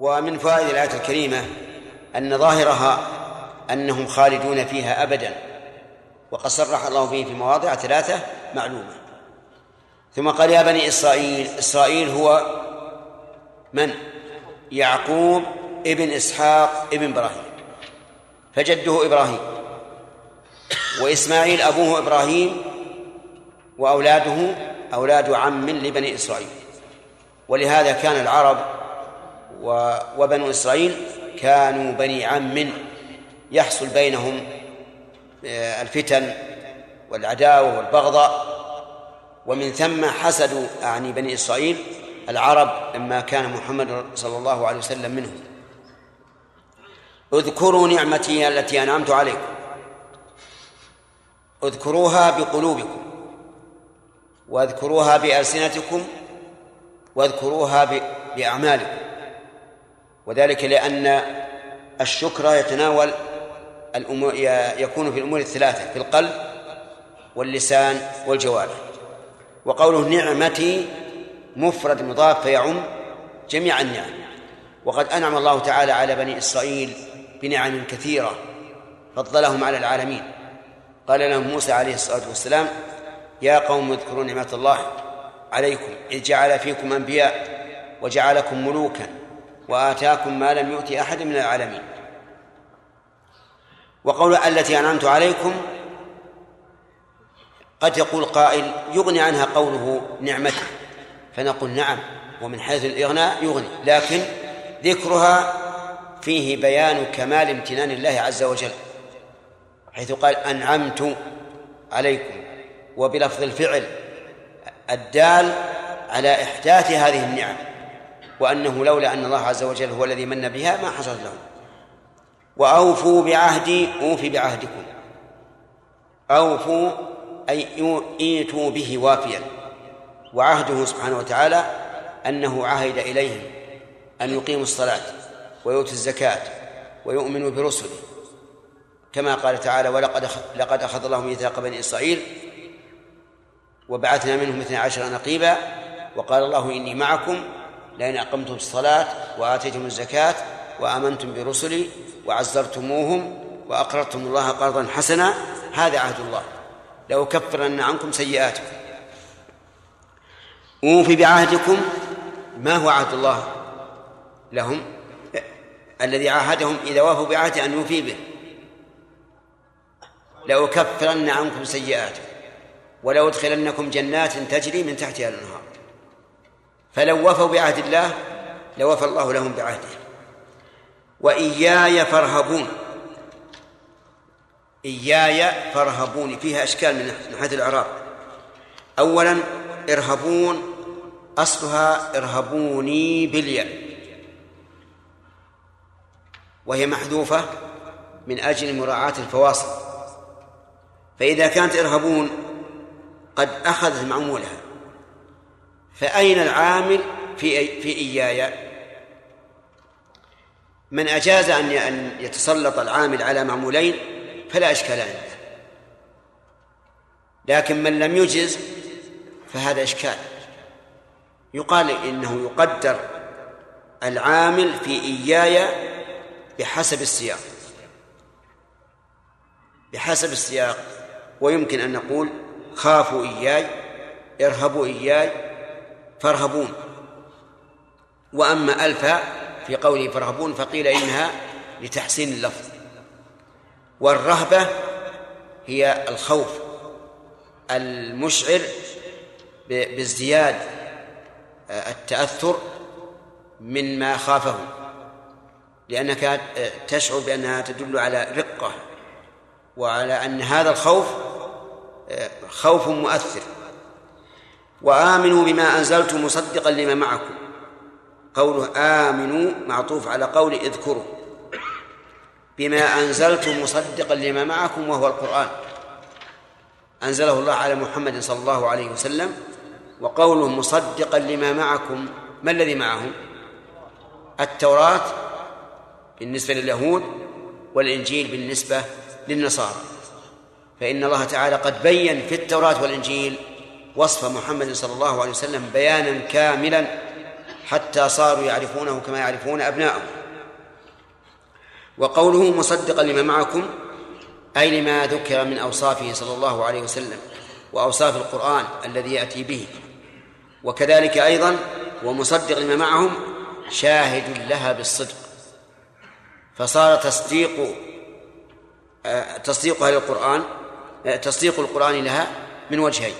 ومن فوائد الآية الكريمة أن ظاهرها أنهم خالدون فيها أبدا وقد صرح الله به في مواضع ثلاثة معلومة. ثم قال يا بني إسرائيل إسرائيل هو من؟ يعقوب ابن إسحاق ابن إبراهيم. فجده إبراهيم وإسماعيل أبوه إبراهيم وأولاده أولاد عم لبني إسرائيل. ولهذا كان العرب وبنو إسرائيل كانوا بني عم يحصل بينهم آه، الفتن والعداوة والبغضاء ومن ثم حسدوا أعني بني إسرائيل العرب لما كان محمد صلى الله عليه وسلم منهم. اذكروا نعمتي التي أنعمت عليكم. اذكروها بقلوبكم واذكروها بألسنتكم واذكروها بأعمالكم. وذلك لأن الشكر يتناول الأمور يكون في الأمور الثلاثة في القلب واللسان والجوارح. وقوله نعمتي مفرد مضاف فيعم جميع النعم. وقد أنعم الله تعالى على بني إسرائيل بنعم كثيرة فضلهم على العالمين. قال لهم موسى عليه الصلاة والسلام يا قوم اذكروا نعمة الله عليكم إذ جعل فيكم أنبياء وجعلكم ملوكا وآتاكم ما لم يؤت أحد من العالمين. وقول التي أنعمت عليكم قد يقول قائل يغني عنها قوله نعمته فنقول نعم ومن حيث الإغناء يغني. لكن ذكرها فيه بيان كمال امتنان الله عز وجل حيث قال أنعمت عليكم. وبلفظ الفعل الدال على إحداث هذه النعم. وأنه لولا أن الله عز وجل هو الذي من بها ما حصلت له وأوفوا بعهدي أوفي بعهدكم. أوفوا أي إيتوا به وافيا. وعهده سبحانه وتعالى أنه عهد إليهم أن يقيموا الصلاة ويؤتوا الزكاة ويؤمنوا برسله. كما قال تعالى ولقد لقد أخذ الله ميثاق بني إسرائيل وبعثنا منهم اثني عشر نقيبا وقال الله إني معكم لئن أقمتم الصلاة وآتيتم الزكاة وآمنتم برسلي وعزرتموهم وأقرضتم الله قرضا حسنا هذا عهد الله. لأكفرن عنكم سيئاتكم. أوفي بعهدكم ما هو عهد الله لهم؟ الذي عاهدهم إذا وافوا بعهده أن يوفي به. لأكفرن عنكم سيئاتكم. ولو ادخلنكم جنات تجري من تحتها الأنهار. فلو وفوا بعهد الله لوفى الله لهم بعهده. وإياي فارهبون. إياي فارهبون فيها أشكال من حيث الإعراب. اولا إرهبون. أصلها إرهبوني بالياء. وهي محذوفة من أجل مراعاة الفواصل. فإذا كانت إرهبون قد أخذت معمولها فأين العامل في في إياي؟ من أجاز أن يتسلط العامل على معمولين فلا إشكال عنده. لكن من لم يجز فهذا إشكال. يقال إنه يقدر العامل في إياي بحسب السياق. بحسب السياق. ويمكن أن نقول خافوا إياي ارهبوا إياي فارهبون. وأما ألف في قوله فارهبون فقيل إنها لتحسين اللفظ. والرهبة هي الخوف المشعر بازدياد التأثر من ما خافه. لأنك تشعر بأنها تدل على رقة وعلى أن هذا الخوف خوف مؤثر. وآمنوا بما أنزلت مصدقا لما معكم. قوله آمنوا معطوف على قول اذكروا. بما أنزلت مصدقا لما معكم وهو القرآن. أنزله الله على محمد صلى الله عليه وسلم. وقوله مصدقا لما معكم ما الذي معهم؟ التوراة بالنسبة لليهود والإنجيل بالنسبة للنصارى. فإن الله تعالى قد بين في التوراة والإنجيل وصف محمد صلى الله عليه وسلم بيانا كاملا حتى صاروا يعرفونه كما يعرفون أبناءهم. وقوله مصدقا لما معكم أي لما ذكر من أوصافه صلى الله عليه وسلم وأوصاف القرآن الذي يأتي به. وكذلك أيضا ومصدق لما معهم شاهد لها بالصدق. فصار تصديق آه، تصديقها للقرآن آه، تصديق القرآن لها من وجهين.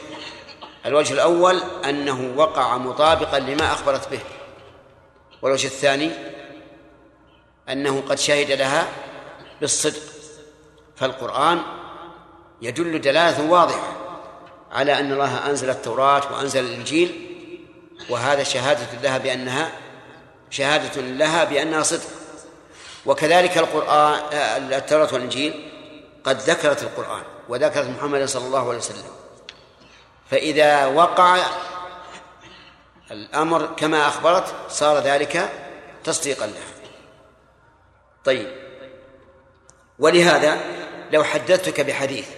الوجه الأول أنه وقع مطابقا لما أخبرت به. والوجه الثاني أنه قد شهد لها بالصدق. فالقرآن يدل دلالة واضحة على أن الله أنزل التوراة وأنزل الإنجيل وهذا شهادة لها بأنها شهادة لها بأنها صدق. وكذلك القرآن التوراة والإنجيل قد ذكرت القرآن وذكرت محمدا صلى الله عليه وسلم. فإذا وقع الأمر كما أخبرت صار ذلك تصديقا لها. طيب. ولهذا لو حدثتك بحديث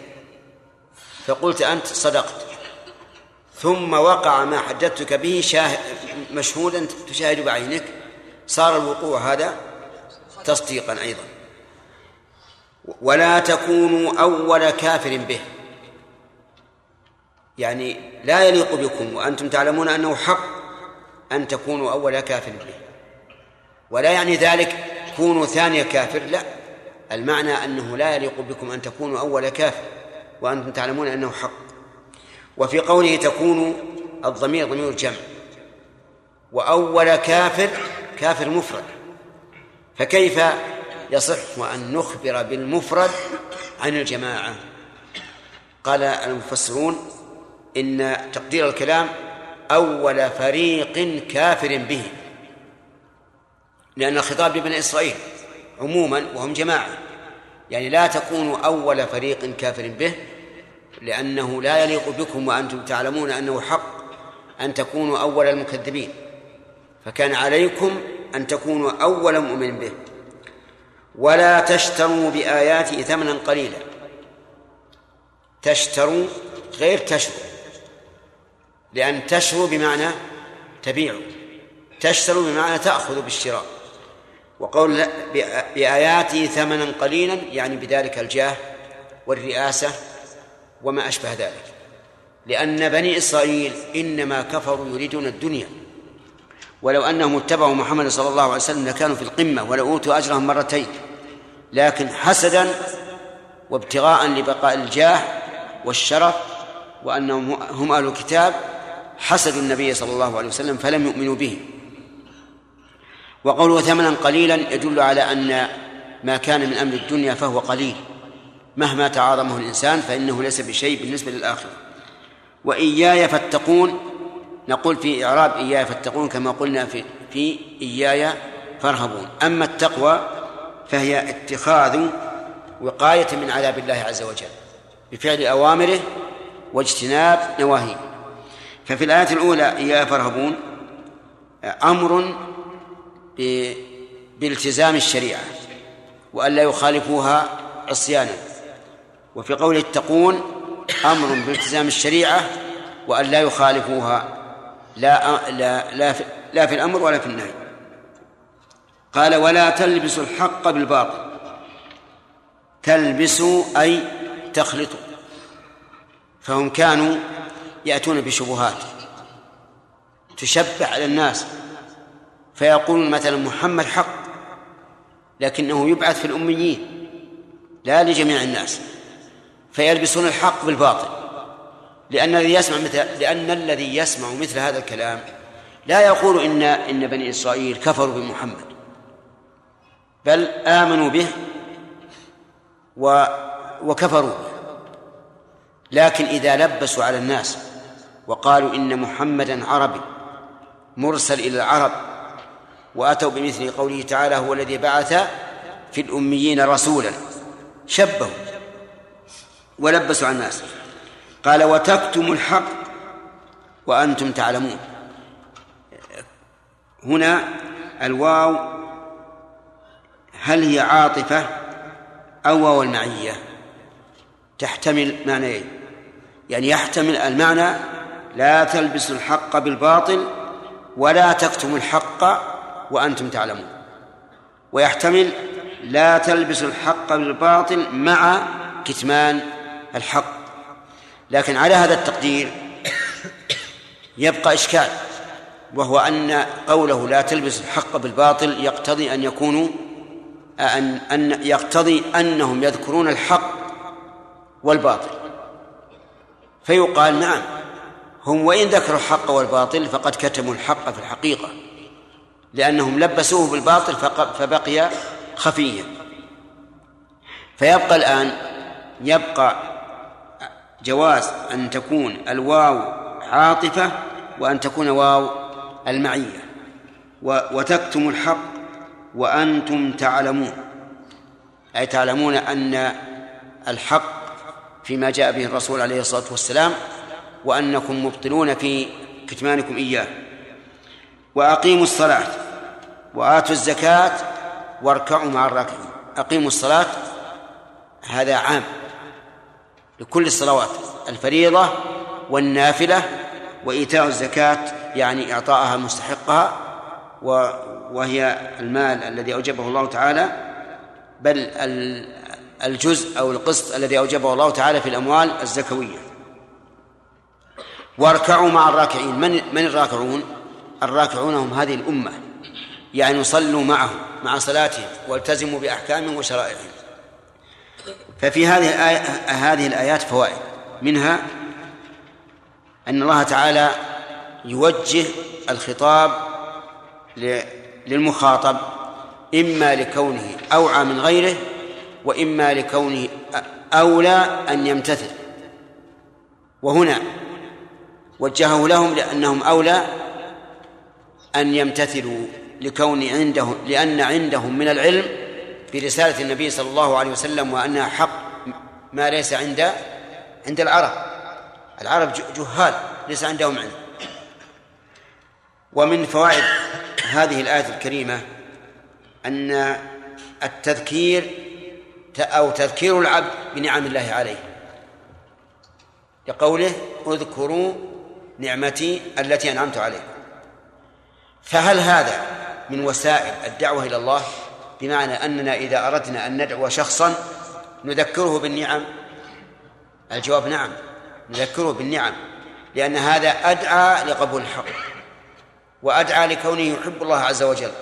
فقلت أنت صدقت ثم وقع ما حدثتك به مشهودا تشاهد بعينك صار الوقوع هذا تصديقا أيضا. ولا تكونوا أول كافر به. يعني لا يليق بكم وأنتم تعلمون أنه حق أن تكونوا أول كافر به. ولا يعني ذلك كونوا ثاني كافر لا. المعنى أنه لا يليق بكم أن تكونوا أول كافر وأنتم تعلمون أنه حق. وفي قوله تكونوا الضمير ضمير الجمع. وأول كافر كافر مفرد. فكيف يصح أن نخبر بالمفرد عن الجماعة؟ قال المفسرون إن تقدير الكلام أول فريق كافر به. لأن الخطاب لبني إسرائيل عموما وهم جماعة. يعني لا تكونوا أول فريق كافر به لأنه لا يليق بكم وأنتم تعلمون أنه حق أن تكونوا أول المكذبين. فكان عليكم أن تكونوا أول مؤمن به. ولا تشتروا بآياتي ثمنا قليلا. تشتروا غير تشروا لأن تشروا بمعنى تبيعوا تشتروا بمعنى تأخذوا بالشراء. وقول بآياتي ثمنا قليلا يعني بذلك الجاه والرئاسة وما أشبه ذلك. لأن بني إسرائيل إنما كفروا يريدون الدنيا. ولو أنهم اتبعوا محمد صلى الله عليه وسلم لكانوا في القمة ولأوتوا أجرهم مرتين لكن حسدا وابتغاء لبقاء الجاه والشرف وأنهم هم أهل الكتاب حسدوا النبي صلى الله عليه وسلم فلم يؤمنوا به. وقوله ثمنا قليلا يدل على أن ما كان من أمر الدنيا فهو قليل. مهما تعاظمه الإنسان فإنه ليس بشيء بالنسبة للآخرة. وإياي فاتقون نقول في إعراب إياي فاتقون كما قلنا في في إياي فارهبون. أما التقوى فهي اتخاذ وقاية من عذاب الله عز وجل بفعل أوامره واجتناب نواهيه. ففي الآية الأولى إياي فارهبون أمر بالتزام الشريعة وألا يخالفوها عصيانا. وفي قوله اتقون أمر بالتزام الشريعة وأن لا يخالفوها لا لا لا في, لا في الأمر ولا في النهي. قال ولا تلبسوا الحق بالباطل. تلبسوا أي تخلطوا. فهم كانوا يأتون بشبهات تشبه على الناس فيقولون مثلا محمد حق لكنه يبعث في الأميين لا لجميع الناس فيلبسون الحق بالباطل لأن الذي يسمع مثل لأن الذي يسمع مثل هذا الكلام لا يقول إن إن بني إسرائيل كفروا بمحمد بل آمنوا به و وكفروا به لكن إذا لبسوا على الناس وقالوا إن محمدا عربي مرسل إلى العرب وأتوا بمثل قوله تعالى هو الذي بعث في الأميين رسولا شبهوا ولبسوا على الناس. قال وتكتم الحق وأنتم تعلمون. هنا الواو هل هي عاطفة أو واو المعية؟ تحتمل معنيين يعني يحتمل المعنى لا تلبس الحق بالباطل ولا تكتموا الحق وأنتم تعلمون. ويحتمل لا تلبسوا الحق بالباطل مع كتمان الحق. لكن على هذا التقدير يبقى إشكال وهو أن قوله لا تلبس الحق بالباطل يقتضي أن يكونوا أن أن يقتضي أنهم يذكرون الحق والباطل. فيقال نعم هم وإن ذكروا الحق والباطل فقد كتموا الحق في الحقيقة. لأنهم لبسوه بالباطل فبقي خفيا. فيبقى الآن يبقى جواز أن تكون الواو عاطفة وأن تكون واو المعية. وتكتم الحق وأنتم تعلمون. أي تعلمون أن الحق فيما جاء به الرسول عليه الصلاة والسلام وأنكم مبطلون في كتمانكم إياه. وأقيموا الصلاة وآتوا الزكاة واركعوا مع الراكعين. أقيموا الصلاة هذا عام لكل الصلوات الفريضة والنافلة وإيتاء الزكاة يعني إعطاءها مستحقها وهي المال الذي أوجبه الله تعالى. بل الجزء أو القسط الذي أوجبه الله تعالى في الأموال الزكوية. واركعوا مع الراكعين. من من الراكعون؟ الراكعون هم هذه الأمة. يعني صلوا معهم مع صلاتهم والتزموا بأحكامهم وشرائعهم. ففي هذه الآية هذه الآيات فوائد. منها أن الله تعالى يوجه الخطاب للمخاطب إما لكونه أوعى من غيره وإما لكونه أولى أن يمتثل. وهنا وجهه لهم لأنهم أولى أن يمتثلوا لكون عندهم لأن عندهم من العلم برسالة النبي صلى الله عليه وسلم وأنها حق ما ليس عند عند العرب. العرب جهال ليس عندهم علم. ومن فوائد هذه الآية الكريمة أن التذكير أو تذكير العبد بنعم الله عليه. لقوله اذكروا نعمتي التي أنعمت عليكم فهل هذا من وسائل الدعوة إلى الله؟ بمعنى أننا إذا أردنا أن ندعو شخصا نذكره بالنعم؟ الجواب نعم نذكره بالنعم لأن هذا أدعى لقبول الحق وأدعى لكونه يحب الله عز وجل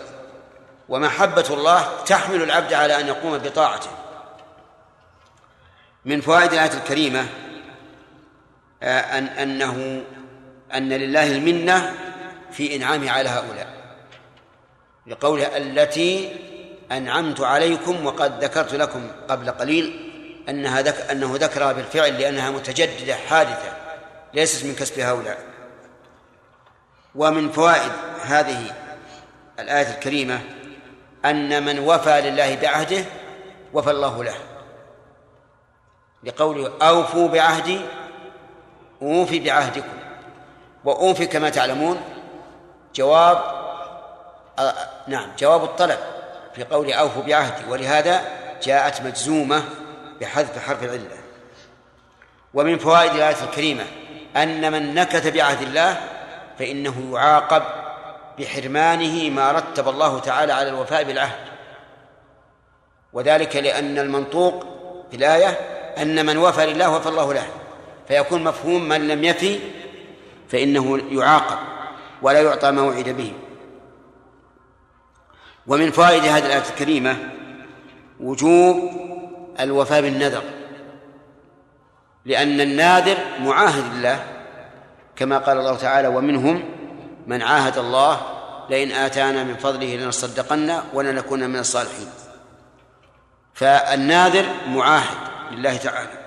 ومحبة الله تحمل العبد على أن يقوم بطاعته. من فوائد الآية الكريمة آه، أن أنه أن لله المنة في إنعامه على هؤلاء. لقوله التي أنعمت عليكم وقد ذكرت لكم قبل قليل أنها ذك أنه ذكرها بالفعل لأنها متجددة حادثة ليست من كسب هؤلاء. ومن فوائد هذه الآية الكريمة أن من وفى لله بعهده وفى الله له. لقوله أوفوا بعهدي أوفي بعهدكم. وأوفي كما تعلمون. جواب آه نعم جواب الطلب في قول أوفوا بعهدي. ولهذا جاءت مجزومة بحذف حرف العلة. ومن فوائد الآية الكريمة أن من نكث بعهد الله فإنه يعاقب بحرمانه ما رتب الله تعالى على الوفاء بالعهد. وذلك لأن المنطوق في الآية أن من وفى لله وفى الله له فيكون مفهوم من لم يفي فإنه يعاقب ولا يعطى ما وعد به. ومن فوائد هذه الآية الكريمة وجوب الوفاء بالنذر لأن الناذر معاهد لله كما قال الله تعالى ومنهم من عاهد الله لئن آتانا من فضله لنصدقن ولنكون من الصالحين. فالناذر معاهد لله تعالى.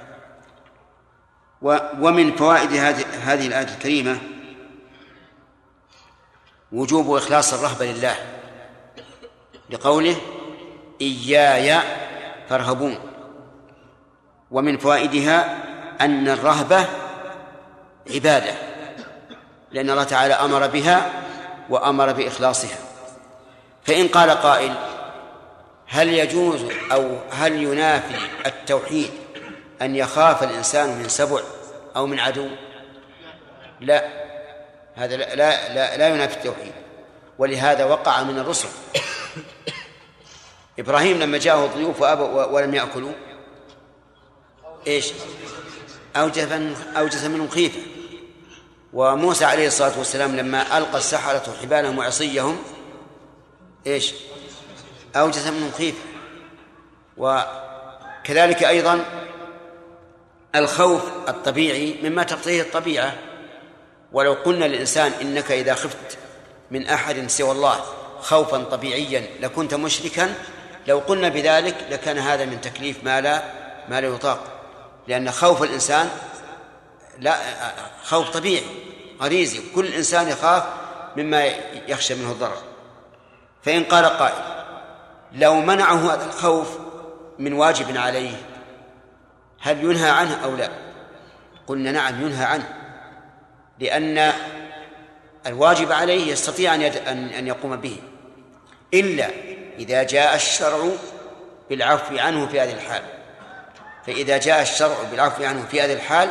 ومن فوائد هذه الآية الكريمة وجوب إخلاص الرهبة لله لقوله إياي فارهبون. ومن فوائدها أن الرهبة عبادة لأن الله تعالى أمر بها وأمر بإخلاصها. فإن قال قائل هل يجوز أو هل ينافي التوحيد أن يخاف الإنسان من سبع أو من عدو؟ لا. هذا لا لا, لا ينافي التوحيد. ولهذا وقع من الرسل. إبراهيم لما جاءه الضيوف وأبوا ولم يأكلوا إيش؟ أوجس أوجس منهم خيفة. وموسى عليه الصلاة والسلام لما ألقى السحرة حبالهم وعصيهم إيش؟ أوجس منهم خيفة. وكذلك أيضا الخوف الطبيعي مما تقتضيه الطبيعة. ولو قلنا للإنسان إنك إذا خفت من أحد سوى الله خوفا طبيعيا لكنت مشركا لو قلنا بذلك لكان هذا من تكليف ما لا ما لا يطاق. لأن خوف الإنسان لا خوف طبيعي غريزي كل إنسان يخاف مما يخشى منه الضرر. فإن قال قائل لو منعه هذا الخوف من واجب عليه هل ينهى عنه أو لا؟ قلنا نعم ينهى عنه لأن الواجب عليه يستطيع أن أن يقوم به إلا إذا جاء الشرع بالعفو عنه في هذه الحال. فإذا جاء الشرع بالعفو عنه في هذه الحال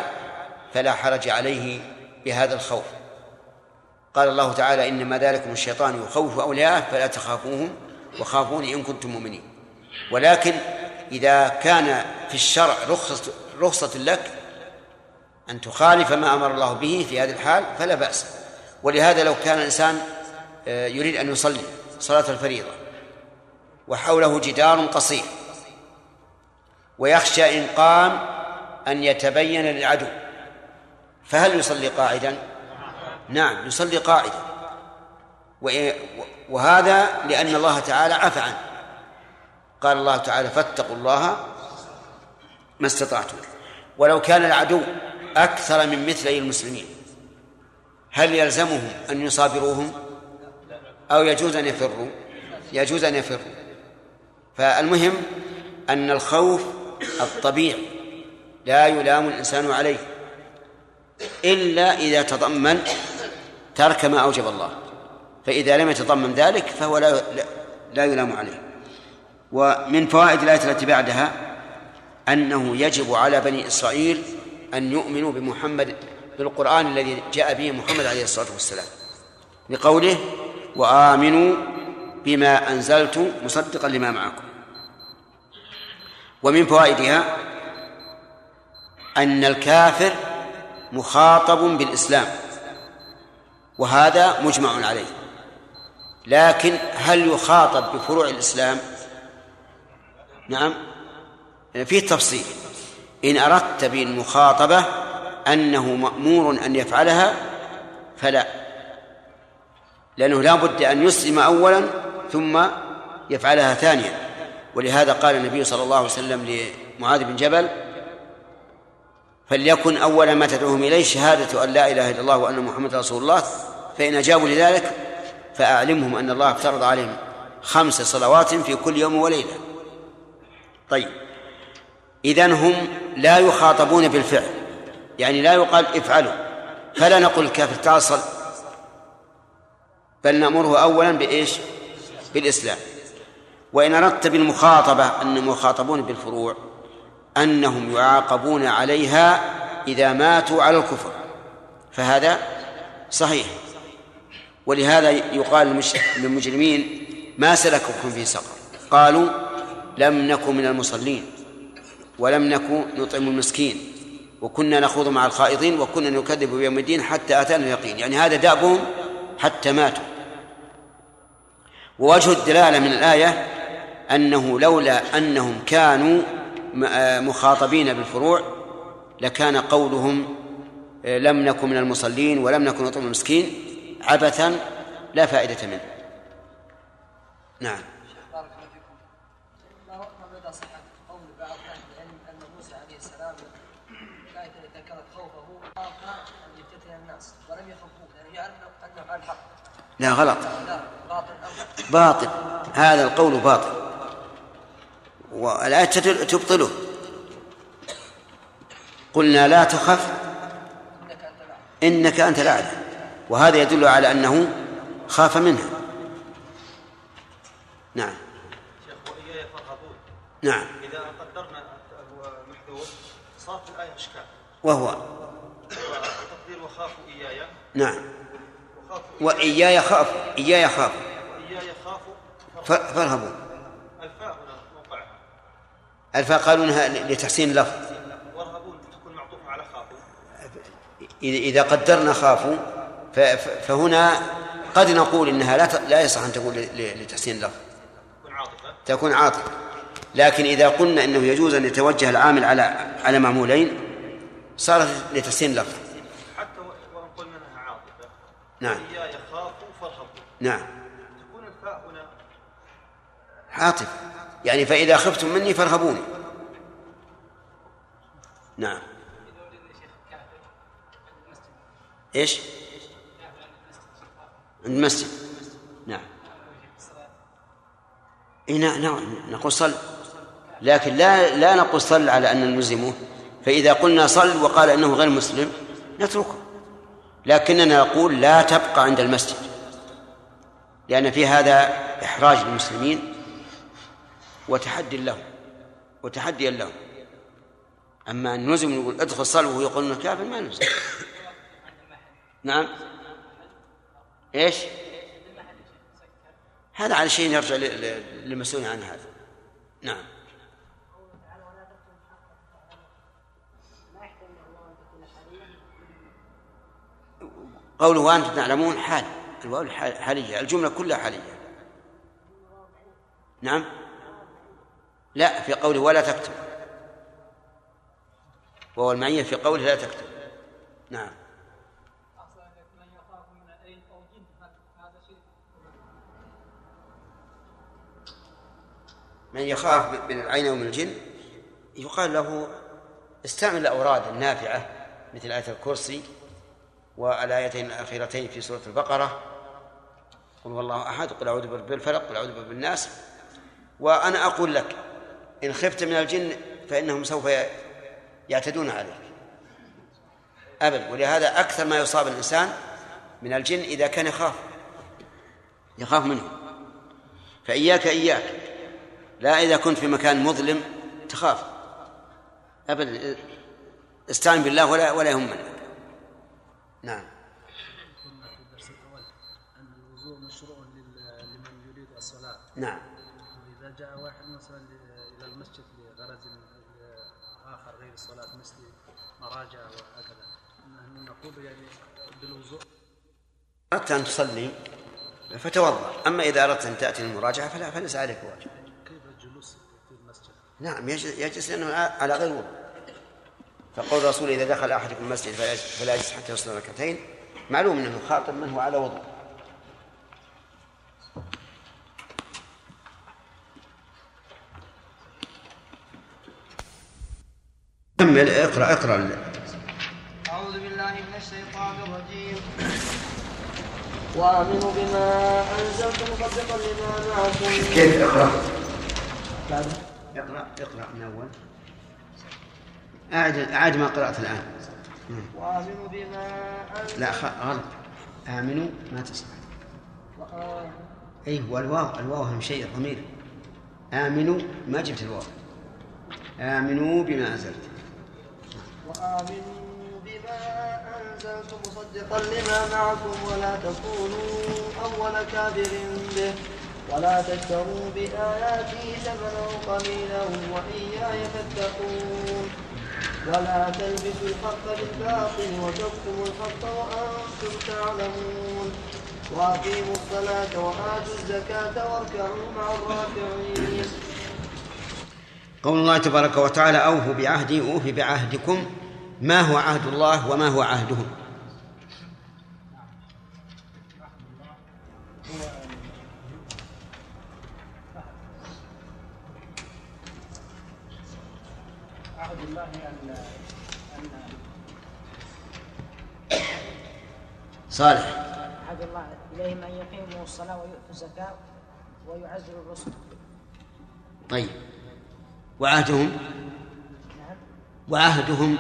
فلا حرج عليه بهذا الخوف. قال الله تعالى إنما ذلكم الشيطان يخوف أولياءه فلا تخافوهم وخافوني إن كنتم مؤمنين. ولكن إذا كان في الشرع رخصة, رخصة لك أن تخالف ما أمر الله به في هذه الحال فلا بأس. ولهذا لو كان الإنسان آه، يريد أن يصلي صلاة الفريضة وحوله جدار قصير ويخشى إن قام أن يتبين للعدو فهل يصلي قاعدا؟ نعم يصلي قاعدا. وهذا لأن الله تعالى عفى عنه. قال الله تعالى فاتقوا الله ما استطعتم. ولو كان العدو أكثر من مثلي المسلمين هل يلزمهم أن يصابروهم؟ أو يجوز أن يفروا؟ يجوز أن يفروا. فالمهم أن الخوف الطبيعي لا يلام الإنسان عليه إلا إذا تضمن ترك ما أوجب الله. فإذا لم يتضمن ذلك فهو لا لا يلام عليه. ومن فوائد الآية التي بعدها أنه يجب على بني إسرائيل أن يؤمنوا بمحمد بالقرآن الذي جاء به محمد عليه الصلاة والسلام لقوله وآمنوا بما أنزلت مصدقا لما معكم. ومن فوائدها أن الكافر مخاطب بالإسلام وهذا مجمع عليه لكن هل يخاطب بفروع الإسلام؟ نعم. فيه تفصيل إن أردت بالمخاطبة أنه مأمور أن يفعلها فلا. لأنه لا بد أن يسلم أولا ثم يفعلها ثانيا. ولهذا قال النبي صلى الله عليه وسلم لمعاذ بن جبل فليكن أول ما تدعوهم إليه شهادة أن لا إله إلا الله وأن محمد رسول الله. فإن أجابوا لذلك فأعلمهم أن الله افترض عليهم خمس صلوات في كل يوم وليلة. طيب. إذن هم لا يخاطبون بالفعل يعني لا يقال افعلوا فلا نقول الكافر تعال بل نأمره أولا بإيش؟ بالإسلام. وإن أردت بالمخاطبة أنهم يخاطبون بالفروع أنهم يعاقبون عليها إذا ماتوا على الكفر فهذا صحيح. ولهذا يقال للمجرمين ما سلككم في سقر قالوا لم نكن من المصلين ولم نكن نطعم المسكين وكنا نخوض مع الخائضين وكنا نكذب بيوم الدين حتى أتانا اليقين. يعني هذا دأبهم حتى ماتوا. ووجه الدلالة من الآية أنه لولا أنهم كانوا مخاطبين بالفروع لكان قولهم لم نكن من المصلين ولم نكن نطعم المسكين عبثا لا فائدة منه. نعم. لا غلط. باطل. هذا القول باطل. والآية تبطله. قلنا لا تخف. إنك أنت الأعلى. وهذا يدل على أنه خاف منها. نعم. نعم. إذا قدرنا محذوف صار في الآية إشكال. وهو. تقدير وخافوا إياي. نعم. وإياي خافوا إياي خافوا وإياي فارهبوا. الفاء هنا الفاء قالونها لتحسين اللفظ. وارهبون تكون معطوفة على خافوا. إذا قدرنا خافوا فهنا قد نقول إنها لا لا يصح أن تكون لتحسين اللفظ. تكون عاطفة. تكون عاطفة. لكن إذا قلنا إنه يجوز أن يتوجه العامل على على معمولين صارت لتحسين اللفظ حتى وان قلنا انها عاطفه نعم. فارهبوا نعم. تكون الفاء هنا. عاطفه يعني فإذا خفتم مني فارهبوني. نعم. إيش؟ عند المسجد. نعم. إيه نعم نقول صل. لكن لا لا نقول صل على أن نلزمه. فإذا قلنا صل وقال أنه غير مسلم نتركه. لكننا نقول لا تبقى عند المسجد لأن في هذا إحراج للمسلمين وتحدي لهم وتحديا لهم. أما أن نلزم نقول ادخل صل وهو يقول أنه كافر ما نلزم نعم. إيش؟ هذا على شيء يرجع للمسؤول عن هذا. نعم. قوله وأنتم تعلمون حال. الواو حالية. الجملة كلها حالية. نعم؟ لا في قوله ولا تكتب. وهو المعية في قوله لا تكتب. نعم. من يخاف من العين ومن الجن يقال له استعمل الأوراد النافعة مثل آية الكرسي والآيتين الأخيرتين في سورة البقرة. قل هو الله أحد قل أعوذ برب الفلق قل أعوذ برب الناس. وأنا أقول لك إن خفت من الجن فإنهم سوف يعتدون عليك. أبدا. ولهذا أكثر ما يصاب الإنسان من الجن إذا كان يخاف. يخاف منه. فإياك إياك. لا إذا كنت في مكان مظلم تخاف. أبدا. استعن بالله ولا ولا يهمك نعم. قلنا في الدرس الأول أن الوضوء مشروع لمن يريد الصلاة نعم. وإذا جاء واحد مثلا إلى المسجد لغرض آخر غير الصلاة مثل مراجعة وهكذا نحن نقول يعني بالوضوء. أردت أن تصلي فتوضأ أما إذا أردت أن تأتي المراجعة فلا فليس عليك واجب. نعم يجلس لأنه على غير وضوء. فقول الرسول إذا دخل أحدكم المسجد فلا يجلس حتى يصلي ركعتين. معلوم أنه خاطب من هو على وضوء. كمل اقرأ اقرأ. أعوذ بالله من الشيطان الرجيم. وآمنوا بما أنزلت مصدقا لما معكم كيف اقرأ؟ اقرأ اقرأ من أول. أعد أعد ما قرأت الآن. وآمنوا بما لا غلط. آمنوا ما تصح أي والواو الواو أهم شيء الضمير آمنوا ما جبت الواو. آمنوا بما أنزلت. وآمنوا بما أنزلت مصدقا لما معكم ولا تكونوا أول كافر به. ولا تشتروا بآياتي ثمنا قليلا وإياي فاتقون. ولا تلبسوا الحق بالباطل وتكتموا الحق وأنتم تعلمون. وأقيموا الصلاة وآتوا الزكاة واركعوا مع الراكعين. قول الله تبارك وتعالى أوفوا بعهدي أوفي بعهدكم. ما هو عهد الله وما هو عهدهم؟ صالح. عهد الله إليهم أن يقيموا الصلاة ويؤتوا الزكاة ويعزروا الرسل. طيب. وعهدهم؟ نعم. وعهدهم؟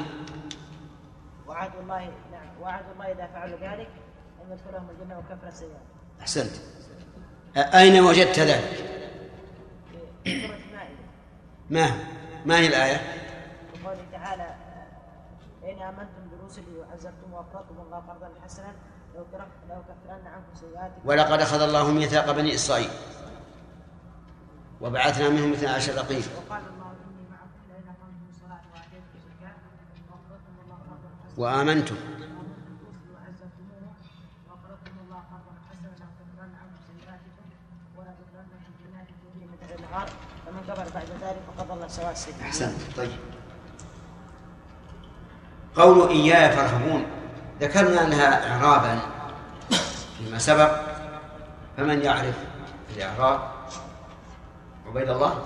وعهد الله نعم. وعهد الله إذا فعلوا ذلك أن يدخلهم الجنة وكفر السيئات. أحسنت. أين وجدت ذلك؟ في سورة المائدة ما ما هي الآية؟ وقوله تعالى فإن آمنتم برسلي وعزرتم وأقرضتم الله قرضا حسنا ولقد أخذ الله ميثاق بني إسرائيل وبعثنا منهم اثنا عشر رقيب وقال الله إني معكم لئن أقمتم الصلاة وآتيتم الزكاة وأقرضتم الله قرضا حسنا وآمنتم فمن كفر بعد ذلك فقد ضل سواء السبيل أحسنت طيب قول إياي فارهبون ذكرنا لها إعرابا فيما سبق فمن يعرف الإعراب؟ عبيد الله.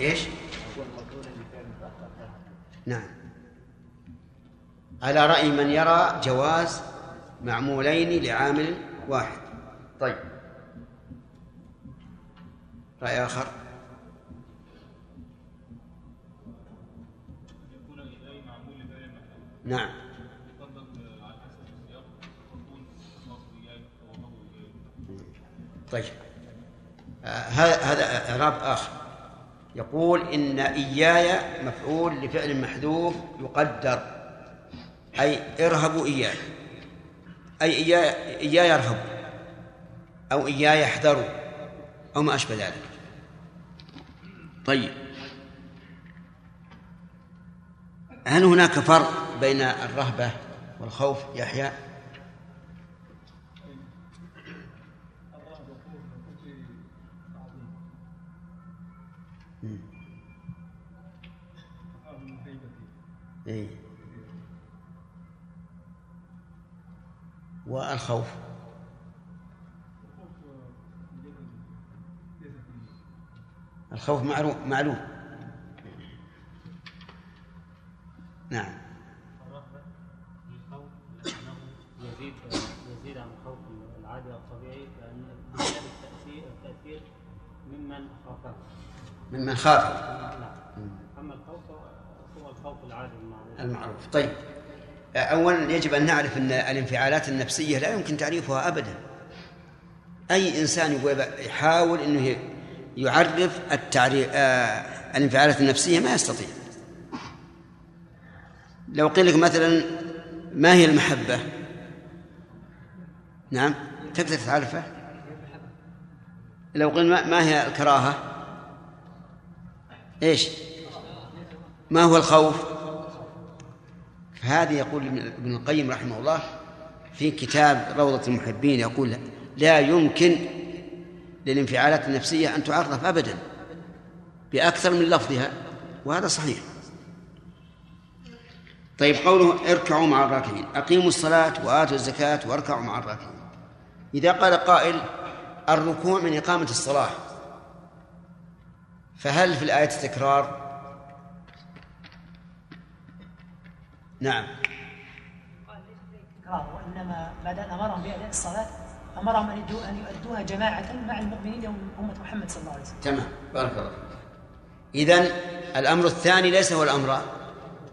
إيش؟ نعم. على رأي من يرى جواز معمولين لعامل واحد. طيب. رأي آخر. نعم. طيب. آه، هذا هذا إعراب آخر. يقول إن إياي مفعول لفعل محذوف يقدر. أي ارهبوا إياي. أي إياي إياي ارهبوا أو إياي احذروا أو ما أشبه ذلك. طيب. هل هناك فرق بين الرهبة والخوف يحيى؟ إيه. والخوف الخوف معروف معلوم نعم. يزيد يزيد عن الخوف العادي الطبيعي لأن بسبب التأثير التأثير ممن خافه ممن خاف. نعم أما الخوف هو الخوف العادي المعروف. المعروف طيب. أولا يجب أن نعرف أن الانفعالات النفسية لا يمكن تعريفها أبدا. أي إنسان يبغى يحاول أنه يعرف التعريف آه الانفعالات النفسية ما يستطيع. لو قيل لك مثلا ما هي المحبة؟ نعم تقدر تعرفه؟ لو قيل ما, ما هي الكراهة؟ إيش؟ ما هو الخوف؟ فهذه يقول ابن القيم رحمه الله في كتاب روضة المحبين يقول لا يمكن للانفعالات النفسية أن تعرف أبدا بأكثر من لفظها وهذا صحيح. طيب قوله اركعوا مع الراكعين. أقيموا الصلاة وآتوا الزكاة واركعوا مع الراكعين. إذا قال قائل الركوع من إقامة الصلاة فهل في الآية تكرار؟ نعم. وإنما ما دام أمرهم بأداء الصلاة أمرهم أن يدوا أن يؤدوها جماعة مع المؤمنين يوم أمة محمد صلى الله عليه وسلم. تمام. بارك الله إذن الأمر الثاني ليس هو الأمر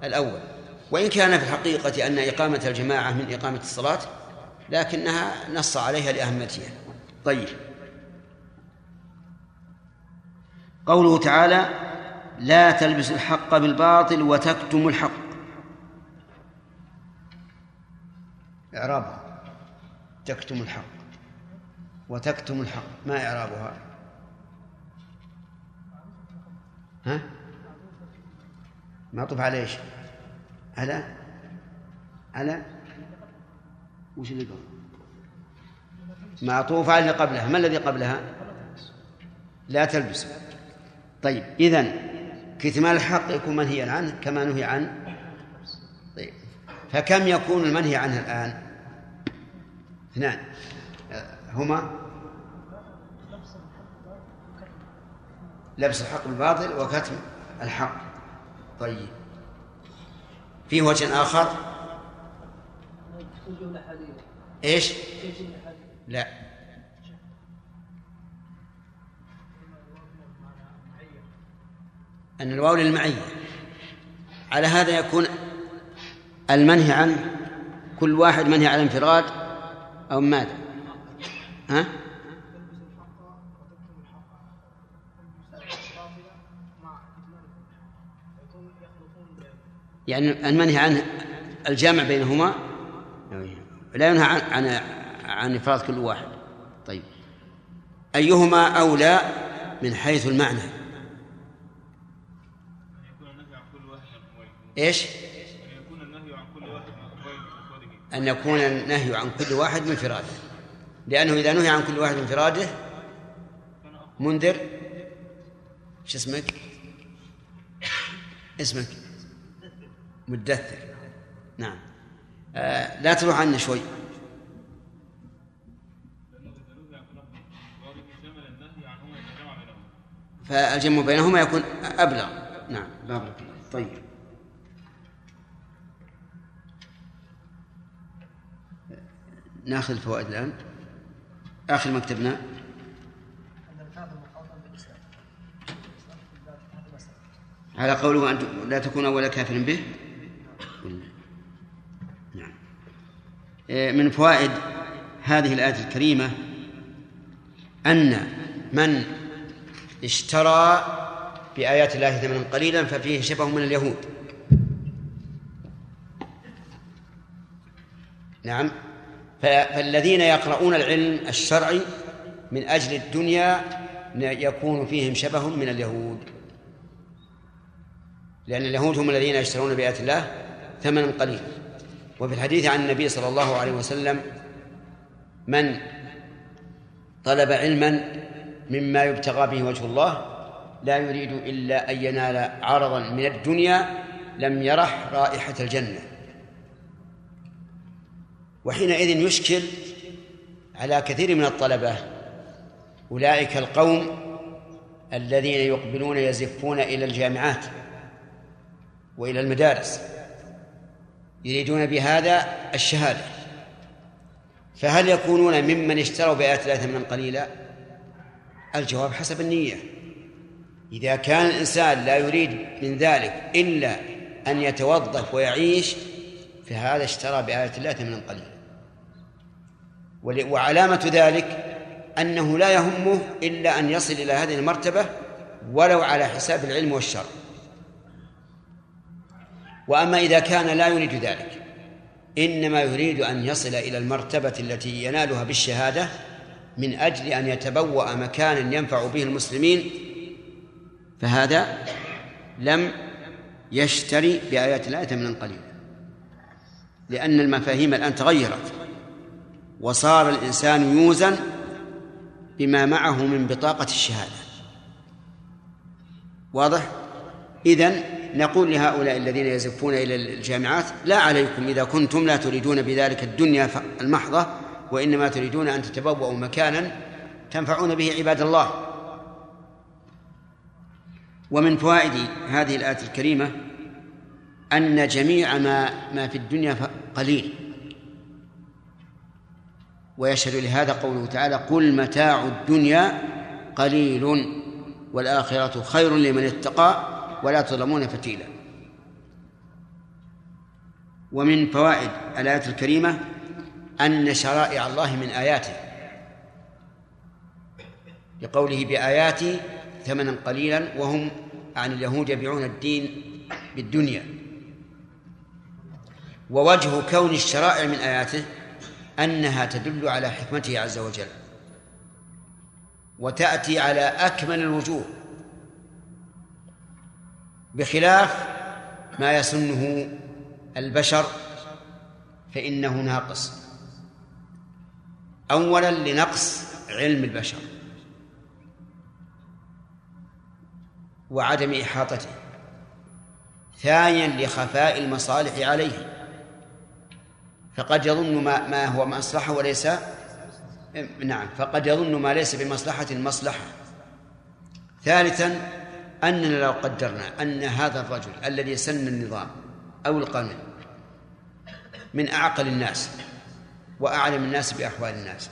الأول. وإن كان في الحقيقة أن إقامة الجماعة من إقامة الصلاة لكنها نص عليها لأهميتها. طيب. قوله تعالى لا تلبسوا الحق بالباطل وتكتموا الحق. إعرابها تكتم الحق. وتكتم الحق. ما إعرابها؟ ها؟ معطوف على إيش؟ على على وش اللي قبل؟ معطوف على اللي قبلها ما الذي قبلها؟ لا تلبس. طيب إذن كتمان الحق يكون منهيا عنه كما نهي عنه طيب فكم يكون المنهي عنه الآن؟ اثنان. هما؟ لبس الحق بالباطل وكتم الحق. طيب. فيه وجه آخر إيش؟ لا أن الواو للمعية على هذا يكون المنهي عنه كل واحد منهي على انفراد أو ماذا؟ ها؟ يعني المنهي عنه الجامع بينهما لا ينهى عن عن عن إفراد كل واحد. طيب. أيهما أولى من حيث المعنى؟ إيش؟ أن يكون النهي عن كل واحد من انفراده لأنه إذا نهي عن كل واحد من انفراده منذر. شو اسمك؟ اسمك؟ مدثر. نعم. آه لا تروح عنا شوي. فالجمع بينهما يكون أبلغ. نعم الله طيب. ناخذ الفوائد الآن. آخر ما كتبنا على قوله أن لا تكون أول كافر به نعم إيه، من فوائد هذه الآية الكريمة أن من اشترى بآيات الله ثمنا قليلا ففيه شبه من اليهود. نعم. فالذين يقرؤون العلم الشرعي من أجل الدنيا يكون فيهم شبه من اليهود. لأن اليهود هم الذين يشترون بآيات الله ثمنا قليلا. وفي الحديث عن النبي صلى الله عليه وسلم من طلب علما مما يبتغى به وجه الله لا يريد إلا أن ينال عرضا من الدنيا لم يرح رائحة الجنة. وحينئذ يشكل على كثير من الطلبة أولئك القوم الذين يقبلون يزفون إلى الجامعات وإلى المدارس. يريدون بهذا الشهادة. فهل يكونون ممن اشتروا بآيات الله ثمنا قليلا؟ الجواب حسب النية. إذا كان الإنسان لا يريد من ذلك إلا أن يتوظف ويعيش فهذا اشترى بآية الله ثمنا قليلا. وعلامة ذلك أنه لا يهمه إلا أن يصل إلى هذه المرتبة ولو على حساب العلم والشر وأما إذا كان لا يريد ذلك إنما يريد أن يصل إلى المرتبة التي ينالها بالشهادة من أجل أن يتبوأ مكانا ينفع به المسلمين فهذا لم يشتري بآيات الله ثمنا قليلا لأن المفاهيم الآن تغيرت وصار الإنسان يوزن بما معه من بطاقة الشهادة واضح؟ إذن نقول لهؤلاء الذين يزفون إلى الجامعات لا عليكم إذا كنتم لا تريدون بذلك الدنيا المحضة وإنما تريدون أن تتبوأوا مكانا تنفعون به عباد الله. ومن فوائد هذه الآية الكريمة أن جميع ما ما في الدنيا قليل. ويشهد لهذا قوله تعالى قل متاع الدنيا قليل والآخرة خير لمن اتقى ولا تظلمون فتيلا. ومن فوائد الآية الكريمة أن شرائع الله من آياته. لقوله بآياتي ثمنا قليلا وهم عن اليهود يبيعون الدين بالدنيا. ووجه كون الشرائع من آياته أنها تدل على حكمته عز وجل. وتأتي على أكمل الوجوه. بخلاف ما يسنه البشر فإنه ناقص. أولا لنقص علم البشر وعدم إحاطته. ثانيا لخفاء المصالح عليه. فقد يظن ما, ما هو مصلحة وليس نعم فقد يظن ما ليس بمصلحة مصلحة. ثالثا أننا لو قدرنا أن هذا الرجل الذي سن النظام أو القانون من أعقل الناس وأعلم الناس بأحوال الناس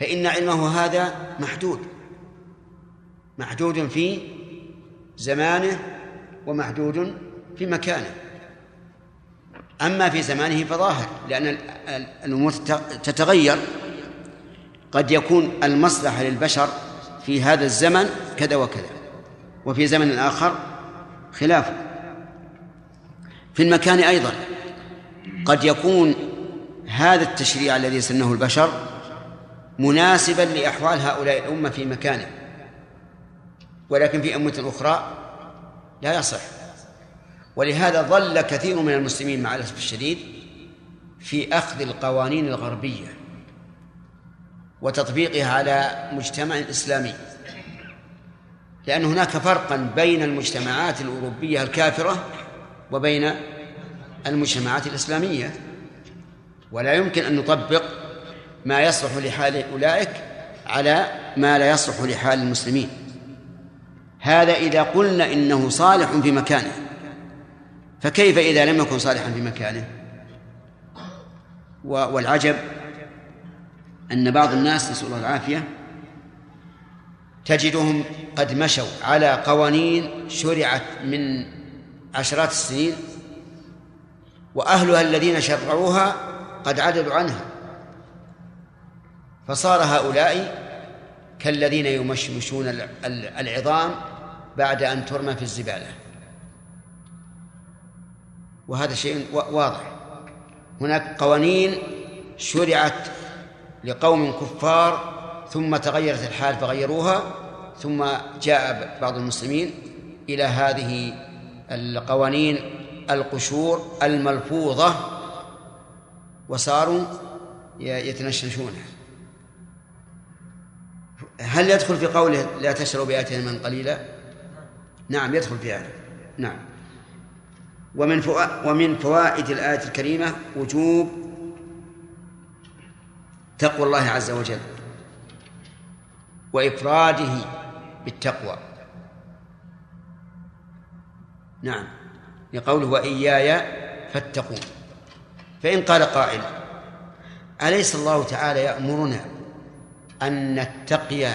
فإن علمه هذا محدود محدود في زمانه ومحدود في مكانه. أما في زمانه فظاهر لأن الأمور تتغير. قد يكون المصلحة للبشر في هذا الزمن كذا وكذا. وفي زمن آخر خلافه في المكان أيضا قد يكون هذا التشريع الذي سنه البشر مناسبا لأحوال هؤلاء الأمة في مكانه. ولكن في أمة أخرى لا يصح. ولهذا ظل كثير من المسلمين مع الأسف الشديد في أخذ القوانين الغربية وتطبيقها على مجتمع إسلامي. لأن هناك فرقا بين المجتمعات الأوروبية الكافرة وبين المجتمعات الإسلامية. ولا يمكن أن نطبق ما يصلح لحال أولئك على ما لا يصلح لحال المسلمين. هذا إذا قلنا إنه صالح في مكانه فكيف إذا لم يكن صالحا في مكانه؟ والعجب أن بعض الناس نسأل الله العافية تجدهم قد مشوا على قوانين شرعت من عشرات السنين وأهلها الذين شرعوها قد عدلوا عنها. فصار هؤلاء كالذين يمشمشون العظام بعد أن ترمى في الزبالة. وهذا شيء واضح. هناك قوانين شرعت لقوم كفار ثم تغيرت الحال فغيروها ثم جاء بعض المسلمين إلى هذه القوانين القشور الملفوظة وصاروا يتنشنشونها هل يدخل في قوله لا تشربوا بآياتنا من قليلا؟ نعم يدخل في هذا. نعم. ومن ومن فوائد الآية الكريمة وجوب تقوى الله عز وجل. وإفراده بالتقوى. نعم. لقوله وإياي فاتقون. فإن قال قائل أليس الله تعالى يأمرنا أن نتقي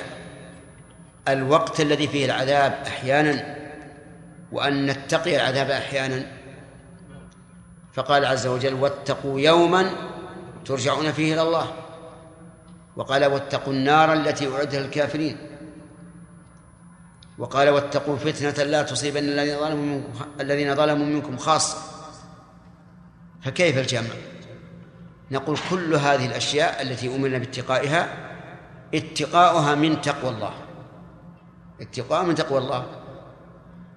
الوقت الذي فيه العذاب أحيانا وأن نتقي العذاب أحيانا؟ فقال عز وجل واتقوا يوما ترجعون فيه إلى الله. وقال واتقوا النار التي أعدت للكافرين. وقال واتقوا فتنة لا تصيبن الذين ظلموا منكم الذين ظلموا منكم خاصة. فكيف الجمع؟ نقول كل هذه الأشياء التي أمرنا باتقائها اتقاؤها من تقوى الله. اتقاء من تقوى الله.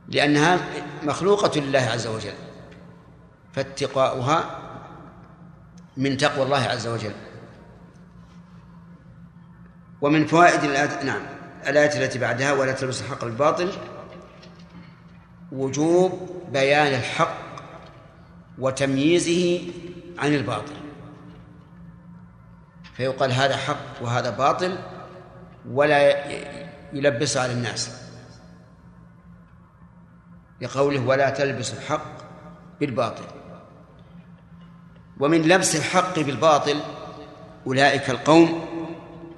لأنها مخلوقة لله عز وجل. فاتقاؤها من تقوى الله عز وجل. ومن فوائد الآية نعم الآية التي بعدها ولا تلبس الحق بالباطل وجوب بيان الحق وتمييزه عن الباطل. فيقال هذا حق وهذا باطل ولا يلبس على الناس. لقوله ولا تلبس الحق بالباطل. ومن لبس الحق بالباطل أولئك القوم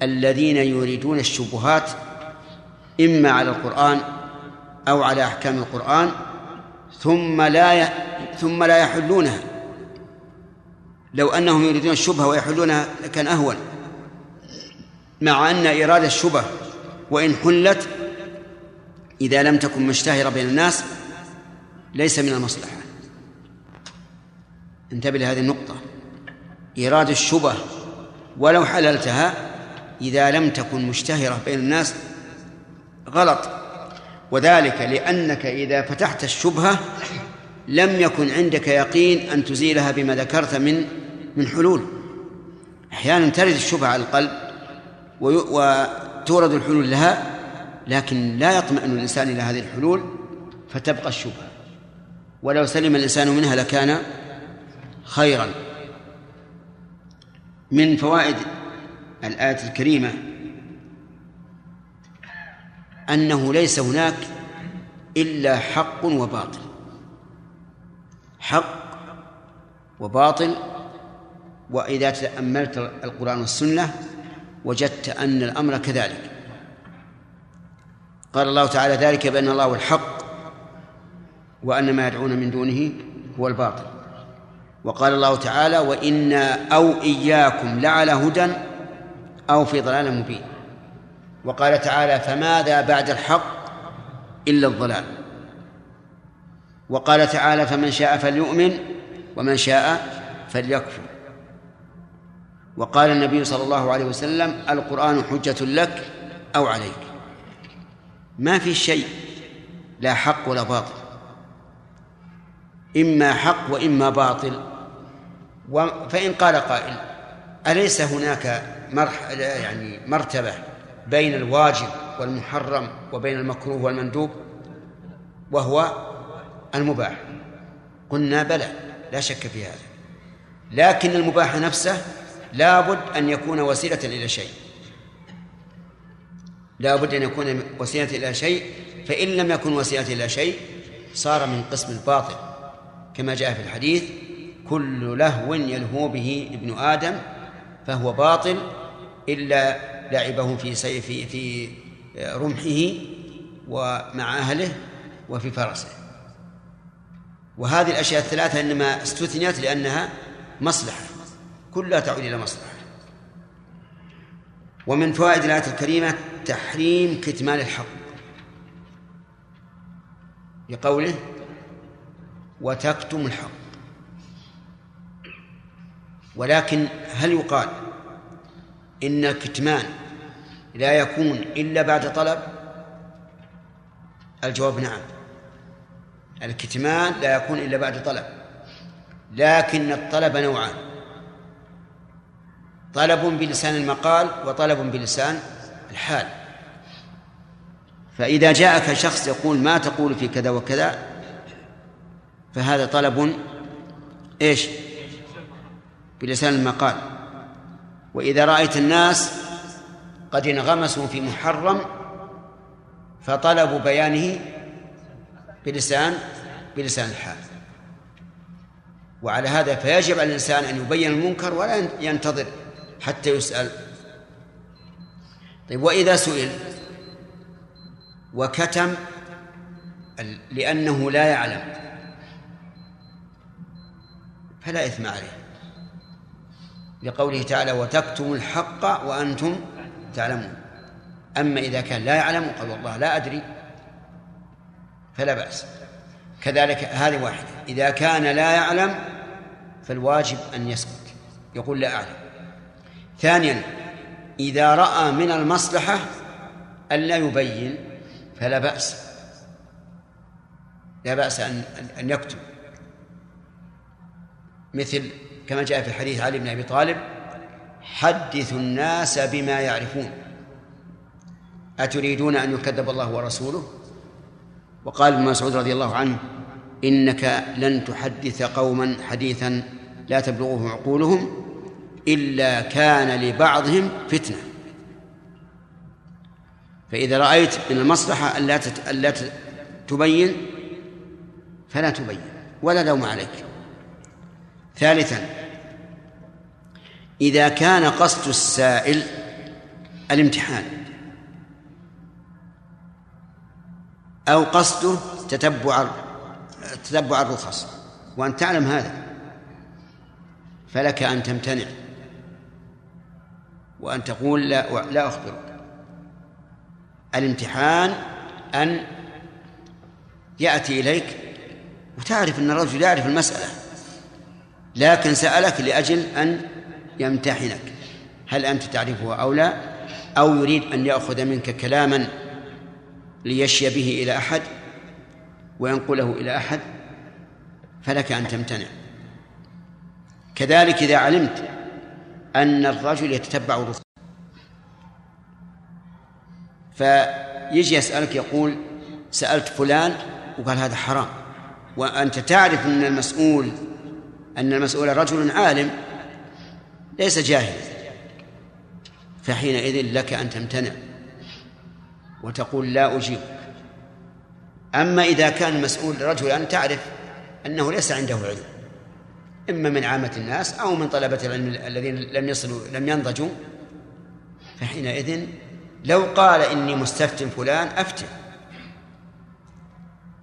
الذين يريدون الشبهات إما على القرآن أو على أحكام القرآن ثم لا ثم لا يحلونها. لو أنهم يريدون الشبهة ويحلونها لكان أهون. مع أن إرادة الشبهة وإن حلت إذا لم تكن مشتهرة بين الناس ليس من المصلحة. انتبه لهذه النقطة. إيراد الشبه ولو حللتها إذا لم تكن مشتهرة بين الناس غلط. وذلك لأنك إذا فتحت الشبهة لم يكن عندك يقين أن تزيلها بما ذكرت من من حلول. أحيانا ترد الشبهة على القلب وتورد الحلول لها لكن لا يطمئن الإنسان إلى هذه الحلول فتبقى الشبهة. ولو سلم الإنسان منها لكان خيرا. من فوائد الآية الكريمة أنه ليس هناك إلا حق وباطل. حق وباطل وإذا تأملت القرآن والسنة وجدت أن الأمر كذلك. قال الله تعالى ذلك بأن الله هو الحق وأن ما يدعون من دونه هو الباطل. وقال الله تعالى وإنا أو إياكم لعلى هدى أو في ضلال مبين. وقال تعالى فماذا بعد الحق إلا الضلال؟ وقال تعالى فمن شاء فليؤمن ومن شاء فليكفر. وقال النبي صلى الله عليه وسلم القرآن حجة لك أو عليك. ما في شيء لا حق ولا باطل. إما حق وإما باطل. فإن قال قائل أليس هناك مرح يعني مرتبة بين الواجب والمحرم وبين المكروه والمندوب وهو المباح. قلنا بلى لا شك في هذا. لكن المباح نفسه لابد أن يكون وسيلة إلى شيء. لابد أن يكون وسيلة إلى شيء فإن لم يكن وسيلة إلى شيء صار من قسم الباطل. كما جاء في الحديث كل لهو يلهو به ابن آدم فهو باطل إلا لعبه في في في رمحه ومع أهله وفي فرسه. وهذه الأشياء الثلاثة إنما استثنيت لأنها مصلحة. كلها تعود إلى مصلحة. ومن فوائد الآية الكريمة تحريم كتمان الحق. لقوله وتكتم الحق. ولكن هل يقال إن الكتمان لا يكون إلا بعد طلب؟ الجواب نعم. الكتمان لا يكون إلا بعد طلب لكن الطلب نوعان طلب بلسان المقال وطلب بلسان الحال. فإذا جاءك شخص يقول ما تقول في كذا وكذا فهذا طلب إيش؟ بلسان المقال. وإذا رأيت الناس قد انغمسوا في محرم فطلبوا بيانه بلسان بلسان الحال. وعلى هذا فيجب على الإنسان أن يبين المنكر ولا ينتظر حتى يسأل. طيب وإذا سئل وكتم لأنه لا يعلم فلا إثم عليه. لقوله تعالى وتكتم الحق وأنتم تعلمون. أما إذا كان لا يعلم قال والله لا أدري فلا بأس. كذلك هذه واحدة إذا كان لا يعلم فالواجب أن يسكت يقول لا أعلم. ثانيا إذا رأى من المصلحة ألا يبين فلا بأس. لا بأس أن أن يكتب مثل كما جاء في حديث علي بن أبي طالب حدثوا الناس بما يعرفون. أتريدون أن يكذب الله ورسوله؟ وقال ابن مسعود رضي الله عنه إنك لن تحدث قوما حديثا لا تبلغه عقولهم إلا كان لبعضهم فتنة. فإذا رأيت من المصلحة ألا ألا تبين فلا تبين ولا لوم عليك. ثالثا إذا كان قصد السائل الامتحان أو قصده تتبع تتبع الرخص. وأن تعلم هذا فلك أن تمتنع. وأن تقول لا لا أخبرك. الامتحان أن يأتي إليك وتعرف أن الرجل يعرف المسألة لكن سألك لأجل أن يمتحنك. هل أنت تعرفه أو لا؟ أو يريد أن يأخذ منك كلاما ليشي به إلى أحد وينقله إلى أحد؟ فلك أن تمتنع. كذلك إذا علمت أن الرجل يتتبع الرسل فيجي يسألك يقول سألت فلان وقال هذا حرام. وأنت تعرف أن المسؤول أن المسؤول رجل عالم ليس جاهلا فحينئذ لك أن تمتنع وتقول لا أجيب أما إذا كان المسؤول رجلا تعرف أنه ليس عنده علم إما من عامة الناس أو من طلبة العلم الذين لم يصلوا لم ينضجوا فحينئذ لو قال إني مستفت فلان أفتي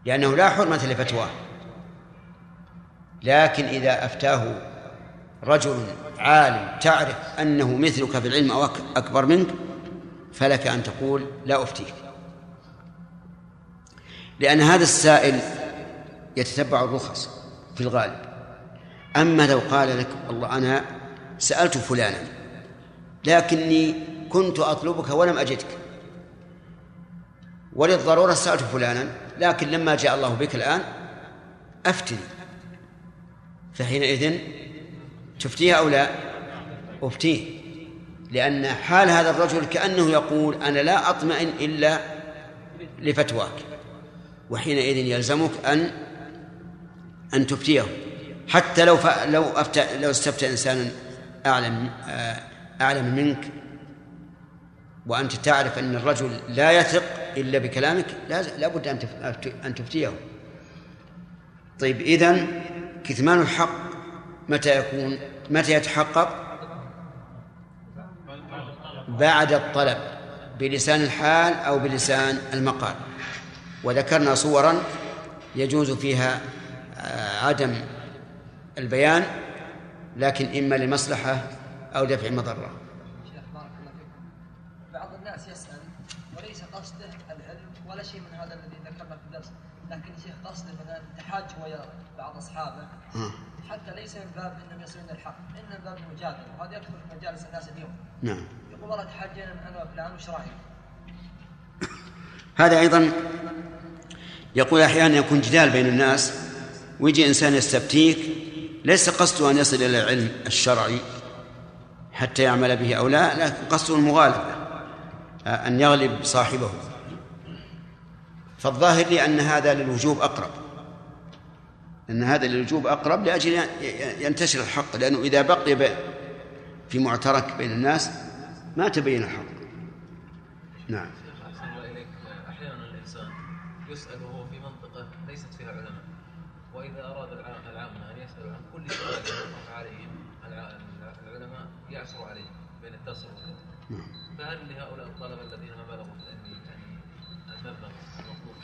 لأنه لا حرمة لفتواه. لكن إذا أفتاه رجل عالم تعرف. أنه مثلك في العلم أو أكبر منك فلك أن تقول لا أفتيك. لأن هذا السائل يتتبع الرخص في الغالب. أما لو قال لك والله أنا سألت فلانا لكني كنت أطلبك ولم أجدك. وللضرورة سألت فلانا لكن لما جاء الله بك الآن أفتني. فحينئذ تفتيه أو لا؟ أفتيه. لأن حال هذا الرجل كأنه يقول أنا لا أطمئن إلا لفتواك وحينئذ يلزمك أن أن تفتيه. حتى لو ف... لو أفتى لو استفتى إنسان أعلم آه، أعلم منك وأنت تعرف أن الرجل لا يثق إلا بكلامك لا بد أن أن تفتيه. طيب إذن كتمان الحق متى يكون؟ متى يتحقق؟ بعد الطلب بلسان الحال أو بلسان المقال. وذكرنا صورا يجوز فيها آه، عدم البيان لكن إما لمصلحة أو دفع مضرة. شيخ بارك الله فيكم بعض الناس يسأل وليس قصده العلم ولا شيء من هذا الذي ذكرنا في الدرس؟ لكن شيخ قصده مثلا التحاج ويا بعض أصحابه. حتى ليس من باب انهم إلى الحق. من باب المجادله وهذا يكثر في مجالس الناس اليوم. نعم. يقول والله تحاجينا أنا وفلان وش رأيك؟ هذا أيضا يقول أحيانا يكون جدال بين الناس ويجي إنسان يستفتيك ليس قصده أن يصل إلى العلم الشرعي حتى يعمل به أو لا لكن قصده المغالبة أن يغلب صاحبه. فالظاهر لي أن هذا للوجوب أقرب. أن هذا للوجوب أقرب لأجل ينتشر الحق لأنه إذا بقي في معترك بين الناس ما تبين الحق. نعم. أحيانا الإنسان يسأل وهو في منطقة ليست فيها علماء وإذا أراد العامة أن يسألوا عن كل سؤال يوقف عليهم العلماء يعثروا عليه بين الدرس والكتب فهل لهؤلاء الطلبة الذين ما بلغوا في يعني المبلغ المطلوب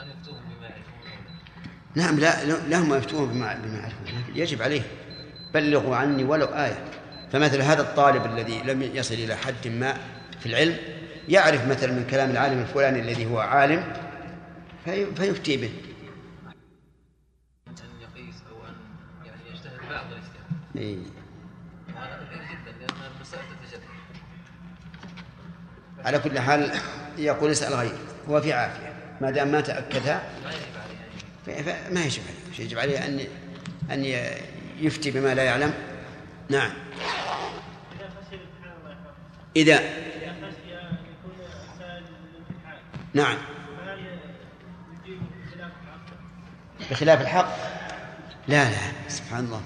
أن يفتوهم بما يعرفون نعم لا لهم يفتون بما بما يعرفون يجب عليه بلغوا عني ولو آية. فمثل هذا الطالب الذي لم يصل إلى حد ما في العلم يعرف مثلا من كلام العالم الفلاني الذي هو عالم في فيفتي به. أن يقيس أو أن يعني يجتهد بعض الاجتهاد إيه. على كل حال يقول اسأل غير هو في عافية. ما دام ما تأكدها فما يجب عليه. يجب عليه أن أن يفتي بما لا يعلم. نعم. إذا نعم. بخلاف الحق؟ لا لا. سبحان الله.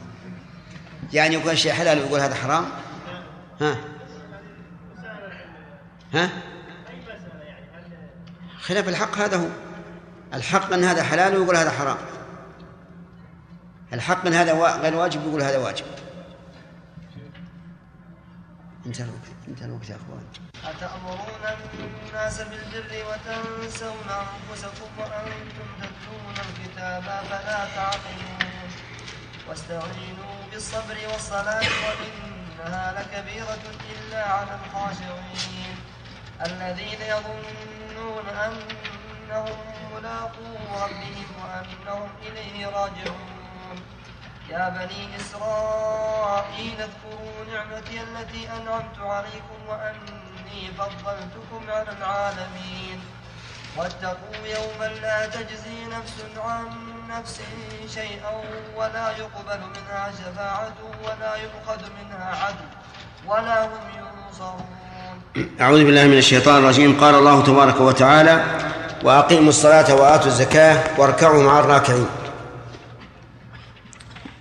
يعني يقول شيء حلال ويقول هذا حرام؟ ها؟ ها؟ خلاف الحق هذا هو. الحق ان هذا حلال ويقول هذا حرام. الحق ان هذا غير واجب يقول هذا واجب. انتهى الوقت انتهى الوقت يا أخوان. أتأمرون الناس بالبر وتنسون أنفسكم وأنتم تتلون الكتاب فلا تعقلون. واستعينوا بالصبر والصلاة وإنها لكبيرة إلا على الخاشعين. الذين يظنون أنهم ملاقو ربهم وأنهم إليه راجعون. يا بني إسرائيل اذكروا نعمتي التي أنعمت عليكم وأني فضلتكم على العالمين. واتقوا يوما لا تجزي نفس عن نفس شيئا ولا يقبل منها شفاعة ولا يؤخذ منها عدل ولا هم ينصرون. أعوذ بالله من الشيطان الرجيم. قال الله تبارك وتعالى وأقيموا الصلاة وآتوا الزكاة واركعوا مع الراكعين.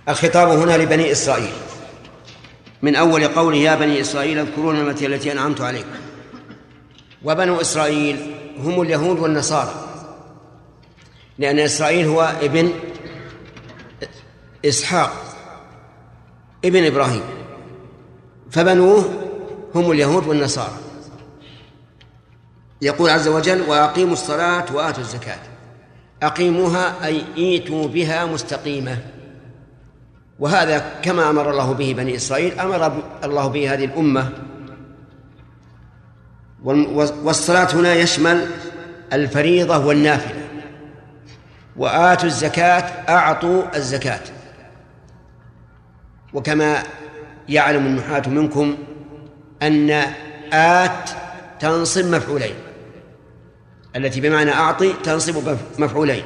الخطاب هنا لبني إسرائيل. من أول قوله يا بني إسرائيل اذكروا نعمتي التي أنعمت عليكم. وبنو إسرائيل هم اليهود والنصارى. لأن إسرائيل هو ابن إسحاق ابن إبراهيم. فبنوه هم اليهود والنصارى. يقول عز وجل وأقيموا الصلاة وآتوا الزكاة. أقيموها أي إيتوا بها مستقيمة. وهذا كما أمر الله به بني إسرائيل أمر الله به هذه الأمة. والصلاة هنا يشمل الفريضة والنافلة. وآتوا الزكاة أعطوا الزكاة. وكما يعلم النحاة منكم أن آت تنصب مفعولين. التي بمعنى أعطي تنصب مفعولين.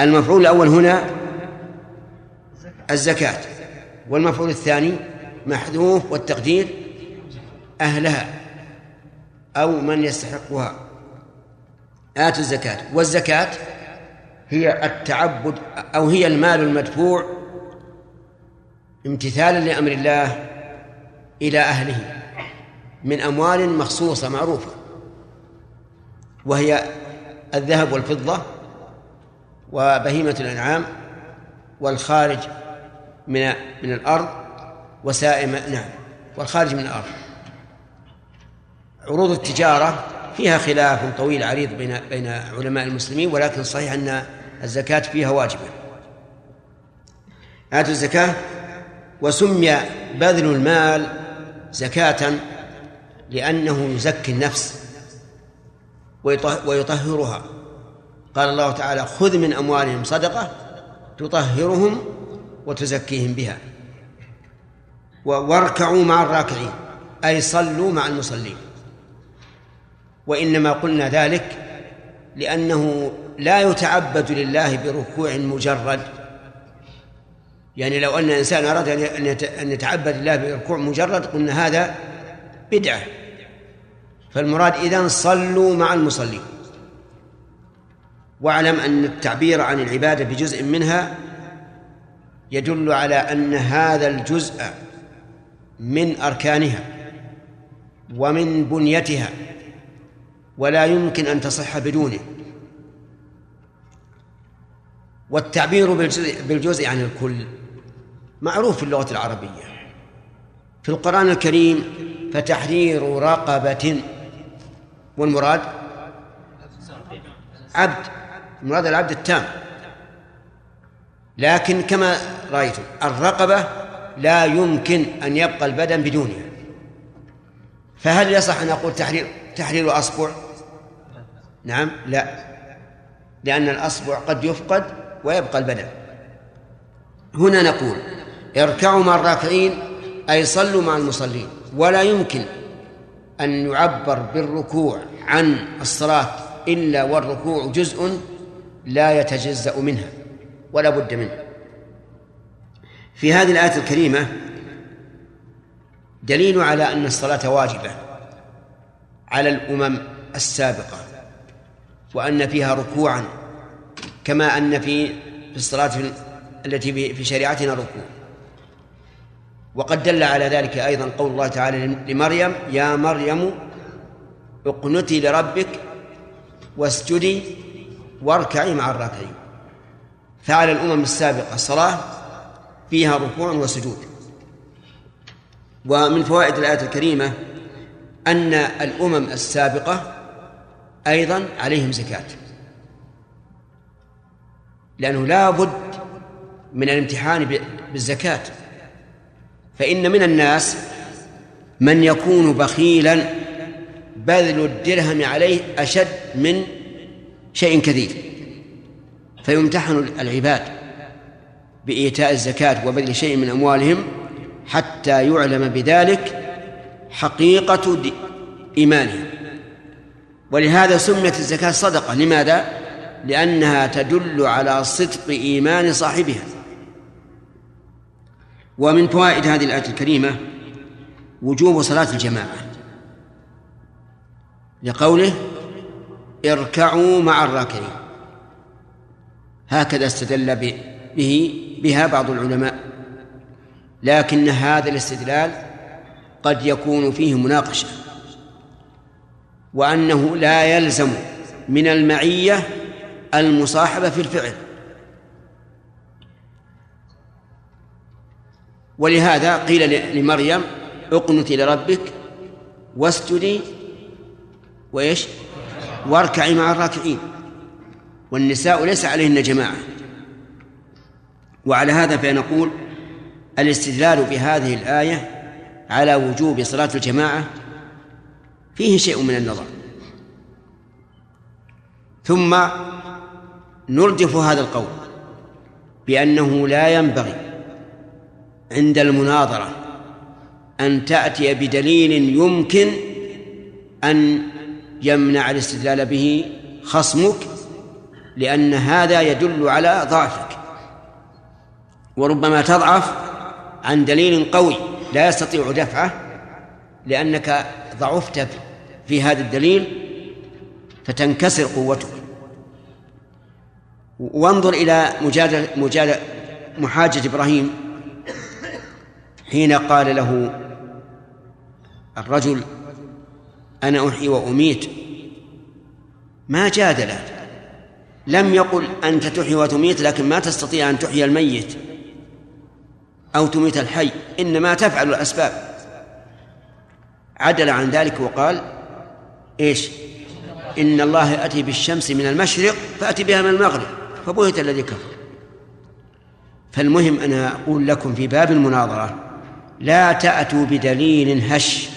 المفعول الأول هنا الزكاة والمفعول الثاني محذوف والتقدير أهلها أو من يستحقها. آتوا الزكاة. والزكاة هي التعبد أو هي المال المدفوع امتثالا لأمر الله إلى أهله. من أموال مخصوصة معروفة وهي الذهب والفضة وبهيمة الأنعام والخارج من من الأرض وسائم نعم والخارج من الأرض. عروض التجارة فيها خلاف طويل عريض بين بين علماء المسلمين ولكن صحيح أن الزكاة فيها واجبة. آتوا الزكاة وسمي بذل المال زكاة لأنه يزكي النفس ويطهرها. قال الله تعالى خذ من أموالهم صدقة تطهرهم وتزكيهم بها. واركعوا مع الراكعين أي صلوا مع المصلين. وإنما قلنا ذلك لأنه لا يتعبد لله بركوع مجرد. يعني لو أن إنسان أراد أن يتعبد لله بركوع مجرد قلنا هذا بدعة. فالمراد إذن صلوا مع المصلين واعلم أن التعبير عن العبادة بجزء منها يدل على أن هذا الجزء من أركانها ومن بنيتها ولا يمكن أن تصح بدونه. والتعبير بالجزء, بالجزء عن الكل معروف في اللغة العربية. في القرآن الكريم فتحرير رقبة والمراد عبد. المراد العبد التام. لكن كما رأيتم الرقبة لا يمكن أن يبقى البدن بدونها. فهل يصح أن أقول تحرير تحرير أصبع؟ نعم لا. لأن الأصبع قد يفقد ويبقى البدن. هنا نقول اركعوا مع الراكعين أي صلوا مع المصلين. ولا يمكن أن يعبر بالركوع عن الصلاة إلا والركوع جزء لا يتجزأ منها ولا بد منه. في هذه الآية الكريمة دليل على أن الصلاة واجبة على الأمم السابقة وأن فيها ركوعا كما أن في الصلاة التي في شريعتنا ركوع. وقد دل على ذلك أيضا قول الله تعالى لمريم يا مريم اقنتي لربك واسجدي واركعي مع الراكعين. فعلى الأمم السابقة الصلاة فيها ركوع وسجود. ومن فوائد الآية الكريمة أن الأمم السابقة أيضا عليهم زكاة. لأنه لا بد من الامتحان بالزكاة. فإن من الناس من يكون بخيلا بذل الدرهم عليه أشد من شيء كثير فيمتحن العباد بإيتاء الزكاة وبذل شيء من أموالهم حتى يعلم بذلك حقيقة إيمانهم. ولهذا سميت الزكاة صدقة. لماذا؟ لأنها تدل على صدق إيمان صاحبها. ومن فوائد هذه الآية الكريمة وجوب صلاة الجماعة لقوله اركعوا مع الراكعين. هكذا استدل به بها بعض العلماء. لكن هذا الاستدلال قد يكون فيه مناقشة. وأنه لا يلزم من المعية المصاحبة في الفعل. ولهذا قيل لمريم اقنتي لربك واسجدي وإيش؟ واركعي مع الراكعين. والنساء ليس عليهن جماعة. وعلى هذا فنقول الاستدلال بهذه الآية على وجوب صلاة الجماعة فيه شيء من النظر. ثم نردف هذا القول بأنه لا ينبغي عند المناظرة أن تأتي بدليل يمكن أن يمنع الاستدلال به خصمك لأن هذا يدل على ضعفك. وربما تضعف عن دليل قوي لا يستطيع دفعه لأنك ضعفت في هذا الدليل فتنكسر قوتك. وانظر إلى مجادل مجادل محاجة إبراهيم. حين قال له الرجل أنا أحيي وأميت. ما جادل لم يقل أنت تحيي وتميت لكن ما تستطيع أن تحيي الميت أو تميت الحي إنما تفعل الأسباب. عدل عن ذلك وقال إيش؟ إن الله يأتي بالشمس من المشرق فأتي بها من المغرب فبهت الذي كفر. فالمهم أنا أقول لكم في باب المناظرة لا تأتوا بدليل هش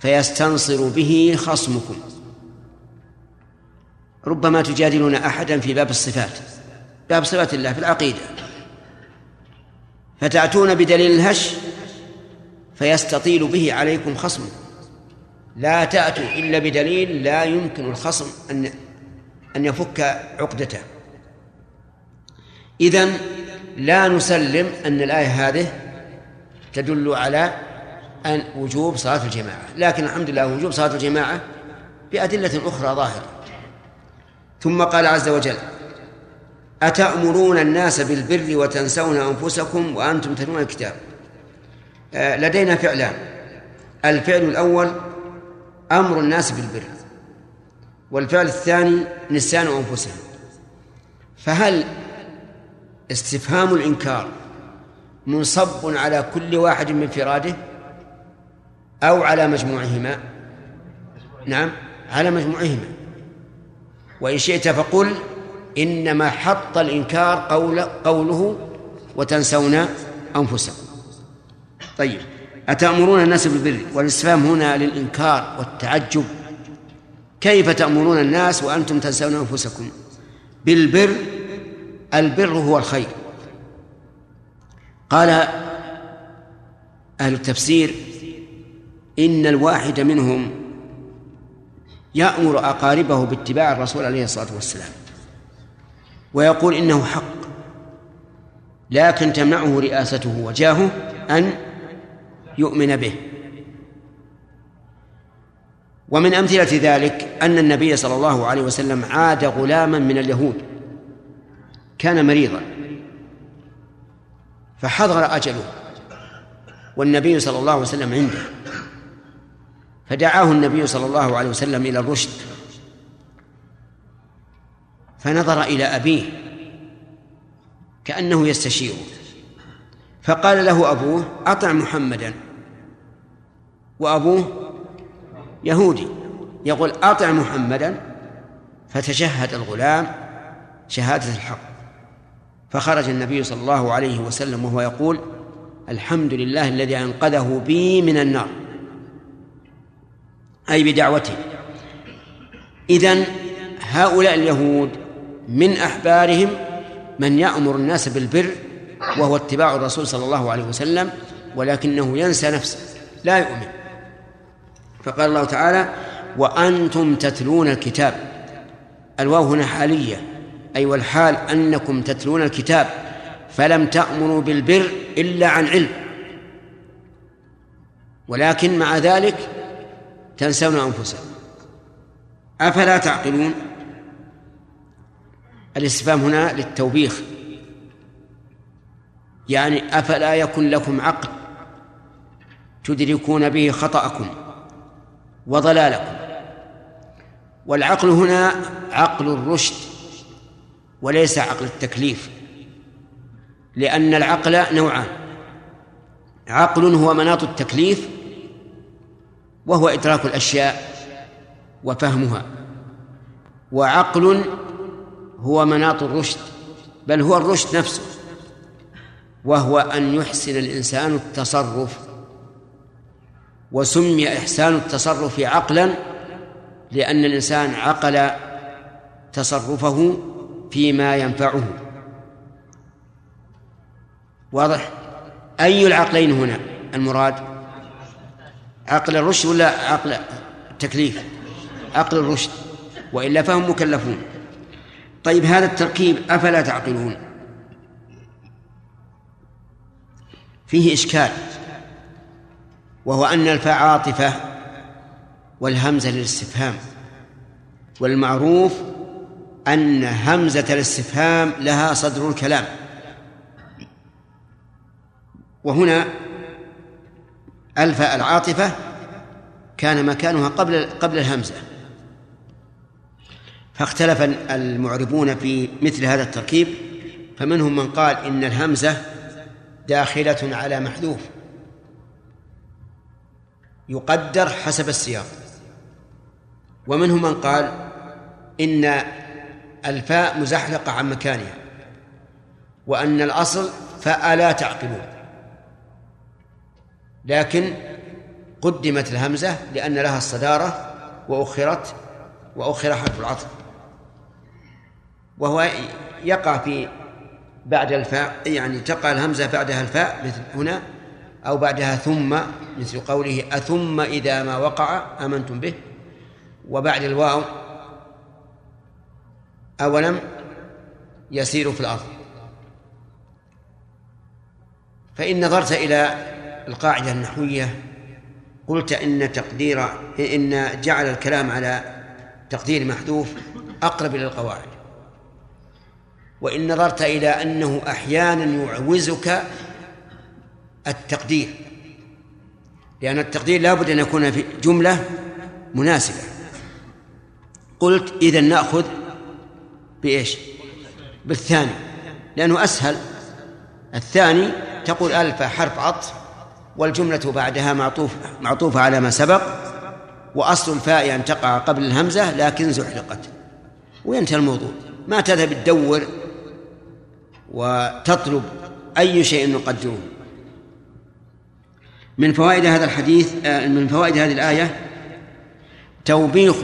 فيستنصر به خصمكم. ربما تجادلون أحدا في باب الصفات باب صفات الله في العقيدة. فتأتون بدليل الهش فيستطيل به عليكم خصمكم. لا تأتوا إلا بدليل لا يمكن الخصم أن أن يفك عقدته. إذن لا نسلم أن الآية هذه تدل على أن وجوب صلاة الجماعة. لكن الحمد لله وجوب صلاة الجماعة بأدلة أخرى ظاهرة. ثم قال عز وجل أتأمرون الناس بالبر وتنسون أنفسكم وأنتم تتلون الكتاب. آه، لدينا فعلان. الفعل الأول أمر الناس بالبر والفعل الثاني نسيان أنفسهم. فهل استفهام الإنكار منصب على كل واحد من فراده أو على مجموعهما. نعم على مجموعهما. وإن شئت فقل إنما حط الإنكار قول قوله وتنسون أنفسكم. طيب أتأمرون الناس بالبر والاستفهام هنا للإنكار والتعجب؟ كيف تأمرون الناس وأنتم تنسون أنفسكم؟ بالبر البر هو الخير. قال أهل التفسير إن الواحد منهم يأمر أقاربه باتباع الرسول عليه الصلاة والسلام ويقول إنه حق لكن تمنعه رئاسته وجاهه أن يؤمن به. ومن أمثلة ذلك أن النبي صلى الله عليه وسلم عاد غلاما من اليهود. كان مريضا. فحضر أجله. والنبي صلى الله عليه وسلم عنده. فدعاه النبي صلى الله عليه وسلم إلى الرشد. فنظر إلى أبيه. كأنه يستشيره. فقال له أبوه أطع محمدا. وأبوه يهودي. يقول أطع محمدا. فتشهد الغلام شهادة الحق. فخرج النبي صلى الله عليه وسلم وهو يقول الحمد لله الذي أنقذه بي من النار. أي بدعوته. إذن هؤلاء اليهود من أحبارهم من يأمر الناس بالبر وهو اتباع الرسول صلى الله عليه وسلم ولكنه ينسى نفسه لا يؤمن. فقال الله تعالى وأنتم تتلون الكتاب. الواو هنا حالية. أي والحال أنكم تتلون الكتاب فلم تأمروا بالبر إلا عن علم. ولكن مع ذلك تنسون أنفسكم. أفلا تعقلون؟ الاستفهام هنا للتوبيخ. يعني أفلا يكن لكم عقل تدركون به خطأكم وضلالكم. والعقل هنا عقل الرشد. وليس عقل التكليف. لأن العقل نوعان. عقل هو مناط التكليف وهو إدراك الأشياء وفهمها. وعقل هو مناط الرشد بل هو الرشد نفسه وهو أن يحسن الإنسان التصرف. وسمي إحسان التصرف عقلا لأن الإنسان عقل تصرفه فيما ينفعه. واضح؟ أي العقلين هنا المراد؟ عقل الرشد ولا عقل التكليف؟ عقل الرشد وإلا فهم مكلفون. طيب هذا التركيب أفلا تعقلون؟ فيه إشكال وهو أن الفاء عاطفة والهمزة للاستفهام والمعروف أن همزة الاستفهام لها صدر الكلام. وهنا ألفاء العاطفة كان مكانها قبل قبل الهمزة. فاختلف المعربون في مثل هذا التركيب فمنهم من قال إن الهمزة داخلة على محذوف يقدر حسب السياق. ومنهم من قال إن الفاء مزحلقة عن مكانها وأن الأصل فألا تعقلون. لكن قدمت الهمزة لأن لها الصدارة وأخرت وأخر حرف العطف. وهو يقع في بعد الفاء يعني تقع الهمزة بعدها الفاء مثل هنا أو بعدها ثم مثل قوله أثم إذا ما وقع آمنتم به وبعد الواو أولم يسير في الأرض. فإن نظرت إلى القاعدة النحوية قلت إن تقدير إن جعل الكلام على تقدير محذوف أقرب إلى القواعد. وإن نظرت إلى أنه أحيانا يعوزك التقدير لأن التقدير لا بد أن يكون في جملة مناسبة. قلت إذا نأخذ بإيش؟ بالثاني. لأنه أسهل. الثاني تقول ألف حرف عطف والجملة بعدها معطوف معطوفة على ما سبق وأصل الفاء أن تقع قبل الهمزة لكن زحلقت. وينتهي الموضوع. ما تذهب تدور وتطلب أي شيء نقدره من فوائد هذا الحديث آه، من فوائد هذه الآية توبيخ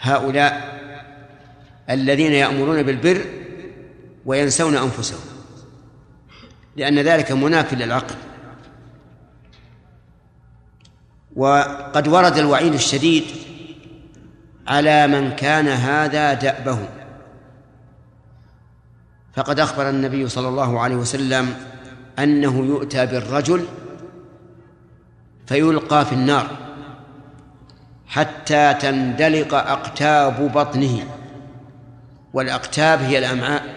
هؤلاء الذين يأمرون بالبر وينسون أنفسهم لأن ذلك مناف للعقل. وقد ورد الوعيد الشديد على من كان هذا دأبه. فقد أخبر النبي صلى الله عليه وسلم أنه يؤتى بالرجل فيلقى في النار حتى تندلق أقتاب بطنه. والأقتاب هي الأمعاء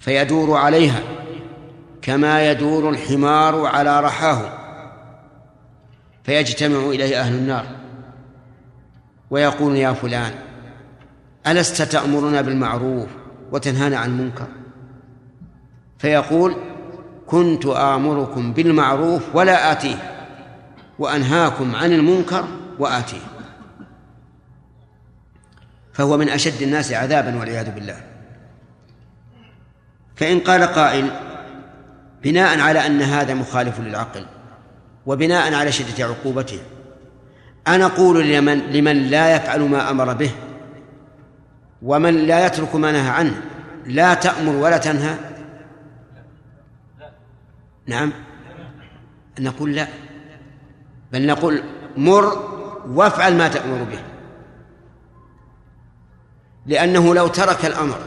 فيدور عليها كما يدور الحمار على رحاه فيجتمع إليه أهل النار ويقول يا فلان ألست تأمرنا بالمعروف وتنهانا عن المنكر؟ فيقول كنت آمركم بالمعروف ولا آتيه وأنهاكم عن المنكر وآتيه. فهو من أشد الناس عذابا والعياذ بالله. فإن قال قائل بناء على أن هذا مخالف للعقل وبناء على شدة عقوبته أنا أقول لمن, لمن لا يفعل ما أمر به ومن لا يترك ما نهى عنه لا تأمر ولا تنهى. نعم. نقول لا بل نقول مر وافعل ما تأمر به. لأنه لو ترك الأمر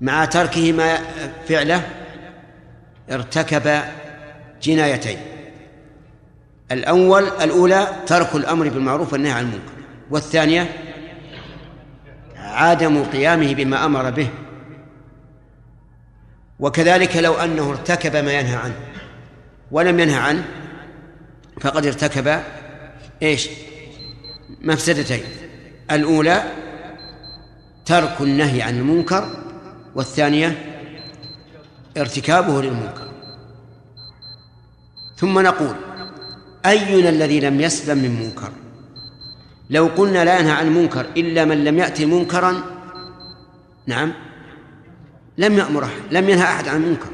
مع تركه ما فعله ارتكب جنايتين. الأول الأولى ترك الأمر بالمعروف والنهي عن المنكر. والثانية عدم قيامه بما أمر به. وكذلك لو أنه ارتكب ما ينهى عنه ولم ينهى عنه فقد ارتكب إيش؟ مفسدتين. الأولى ترك النهي عن المنكر والثانية ارتكابه للمنكر. ثم نقول أينا الذي لم يسلم من منكر؟ لو قلنا لا ينهى عن المنكر إلا من لم يأتي منكرا نعم لم يأمر أحد لم ينهى أحد عن المنكر.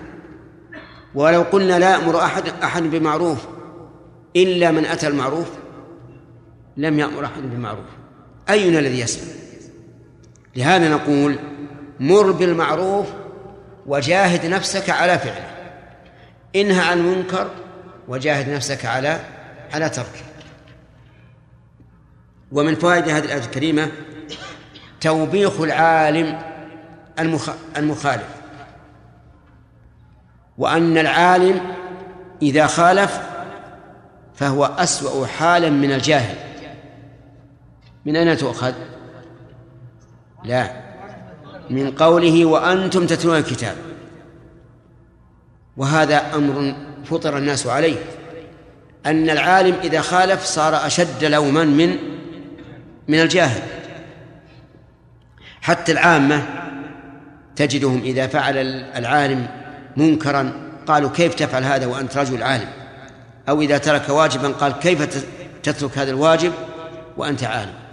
ولو قلنا لا يأمر أحد أحد بمعروف إلا من أتى المعروف لم يأمر أحد بمعروف. أينا الذي يسمع لهذا نقول مر بالمعروف وجاهد نفسك على فعله. انهى عن المنكر وجاهد نفسك على على تركه. ومن فوائد هذه الآية الكريمة توبيخ العالم المخ... المخالف. وأن العالم إذا خالف فهو أسوأ حالا من الجاهل. من أين تؤخذ؟ لا. من قوله وأنتم تتلون الكتاب. وهذا أمر فطر الناس عليه. أن العالم إذا خالف صار أشد لوما من من الجاهل. حتى العامة تجدهم إذا فعل العالم منكرا قالوا كيف تفعل هذا وأنت رجل عالم؟ أو إذا ترك واجبا قال كيف تترك هذا الواجب وأنت عالم؟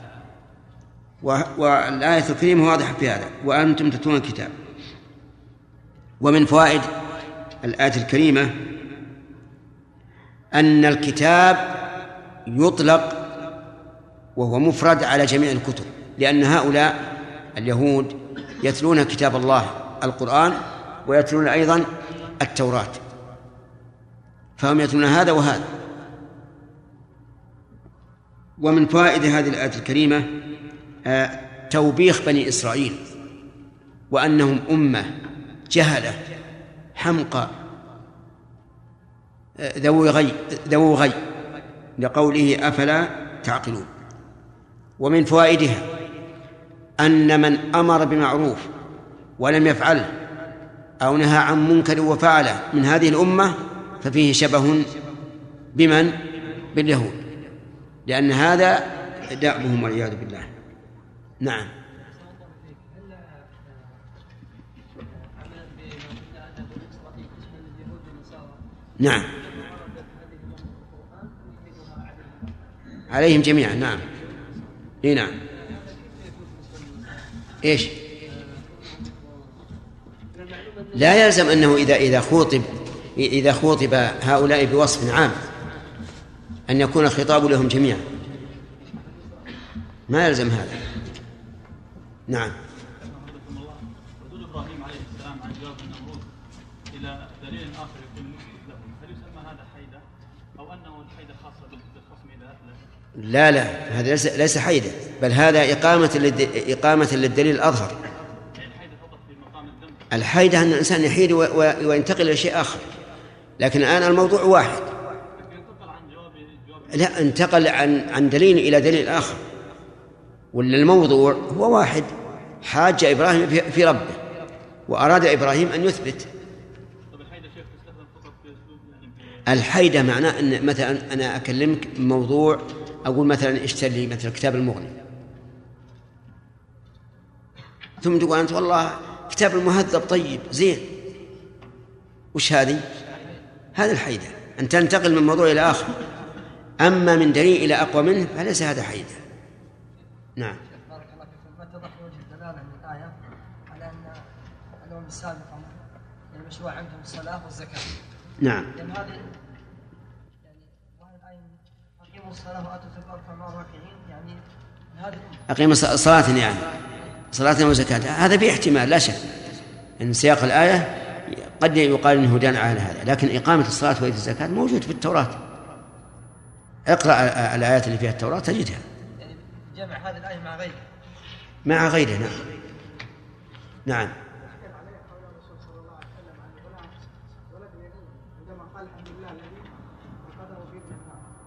والآية الكريمة واضحة في هذا. وأنتم تتلون الكتاب. ومن فوائد الآية الكريمة أن الكتاب يطلق وهو مفرد على جميع الكتب لأن هؤلاء اليهود يتلون كتاب الله القرآن ويتلون أيضا التوراة. فهم يتلون هذا وهذا. ومن فوائد هذه الآية الكريمة توبيخ بني إسرائيل وأنهم أمة جهلة حمقى آه، ذوي غي ذوي غي لقوله أفلا تعقلون. ومن فوائدها أن من أمر بمعروف ولم يفعله أو نهى عن منكر وفعله من هذه الأمة ففيه شبه بمن؟ باليهود. لأن هذا دأبهم والعياذ بالله. نعم. نعم. عليهم جميعا نعم. إي نعم. إيش؟ لا يلزم أنه إذا إذا خوطب إذا خوطب هؤلاء بوصف عام أن يكون الخطاب لهم جميعا. ما يلزم هذا. نعم. ردود إبراهيم عليه السلام عن جواب النمرود إلى دليل آخر يكون له. هل يسمى هذا حيدة؟ أو أنه الحيدة خاصة بالخصم إذا اتلف لا لا هذا ليس ليس حيدة بل هذا إقامة للد... إقامة للدليل الأظهر. الحيدة أن الإنسان يحيد و... و... وينتقل إلى شيء آخر. لكن الآن الموضوع واحد. لا انتقل عن عن دليل إلى دليل آخر. ولا الموضوع هو واحد؟ حاج إبراهيم في... ربه وأراد إبراهيم أن يثبت. الحيدة معناه أن مثلا أنا أكلمك موضوع أقول مثلا اشتري لي مثلا كتاب المغني. ثم تقول أنت والله كتاب المهذب طيب زين. وش هذه؟ هذه الحيدة. أن تنتقل من موضوع إلى آخر. أما من دليل إلى أقوى منه فليس هذا حيدة. نعم. السابقه يعني مشروع عندهم الصلاه والزكاه نعم. لأن هذه يعني أقيموا الصلاة وأتوا الزكاه واركعوا الراكعين يعني هذه الأمة. أقيم ص- صلاة يعني صلاة وزكاة هذا في احتمال لا شك. أن سياق الآية قد يقال أنه دان على هذا لكن إقامة الصلاة وإيتاء الزكاة موجود في التوراة. اقرأ ال- الآيات اللي فيها التوراة تجدها. يعني جمع هذه الآية مع غيرها. مع غيرها نعم. نعم.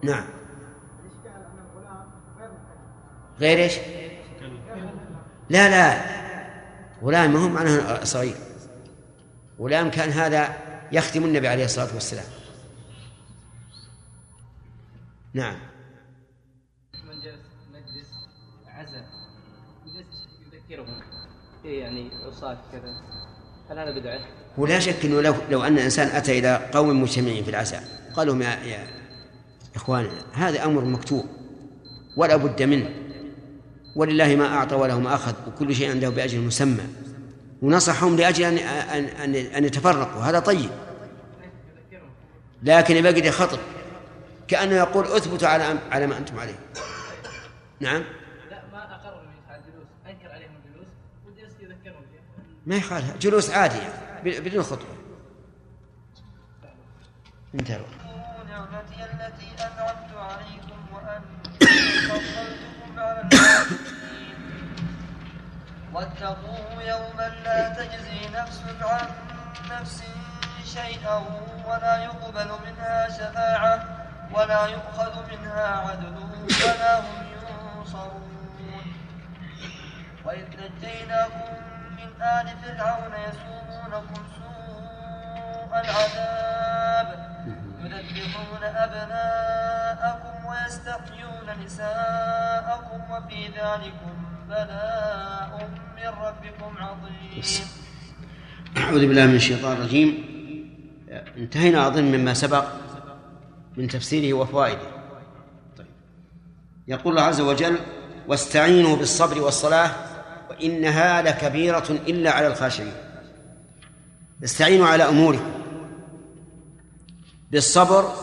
نعم. غير إيش؟ لا لا. غلام ما هو معناه صغير. غلام كان هذا يخدم النبي عليه الصلاة والسلام. نعم. من جلس مجلس عزاء يذكرهم. إيه يعني عصاة كذا. هل هذا بدعة؟ ولا شك إنه لو لو أن انسان أتى إلى قوم مجتمعين في العزاء قال لهم يا يا إخواننا هذا أمر مكتوب ولا بد منه. ولله ما أعطى وله ما أخذ وكل شيء عنده بأجل مسمى. ونصحهم لأجل أن أن أن, أن يتفرقوا هذا طيب. لكن بقي خطر كأنه يقول اثبتوا على على ما أنتم عليه. نعم؟ لا ما أقر أنكر عليهم الجلوس والجلوس يذكرهم ما يخالف جلوس عادي يعني بدون خطوة. انتهى الوقت. نعمتي التي أنعمت عليكم وأني فضلتكم على العالمين واتقوا يوما لا تجزي نفس عن نفس شيئا ولا يقبل منها شفاعة ولا يؤخذ منها عدل ولا هم ينصرون. وإذ نجيناكم من آل فرعون يسومونكم سوء العذاب يذبحون أبناءكم ويستحيون نساءكم وفي ذلكم بلاء من ربكم عظيم. أعوذ بالله من الشيطان الرجيم. انتهينا أظن مما سبق من تفسيره وفوائده. طيب. يقول الله عز وجل واستعينوا بالصبر والصلاة وإنها لكبيرة إلا على الخاشعين. استعينوا على أموركم بالصبر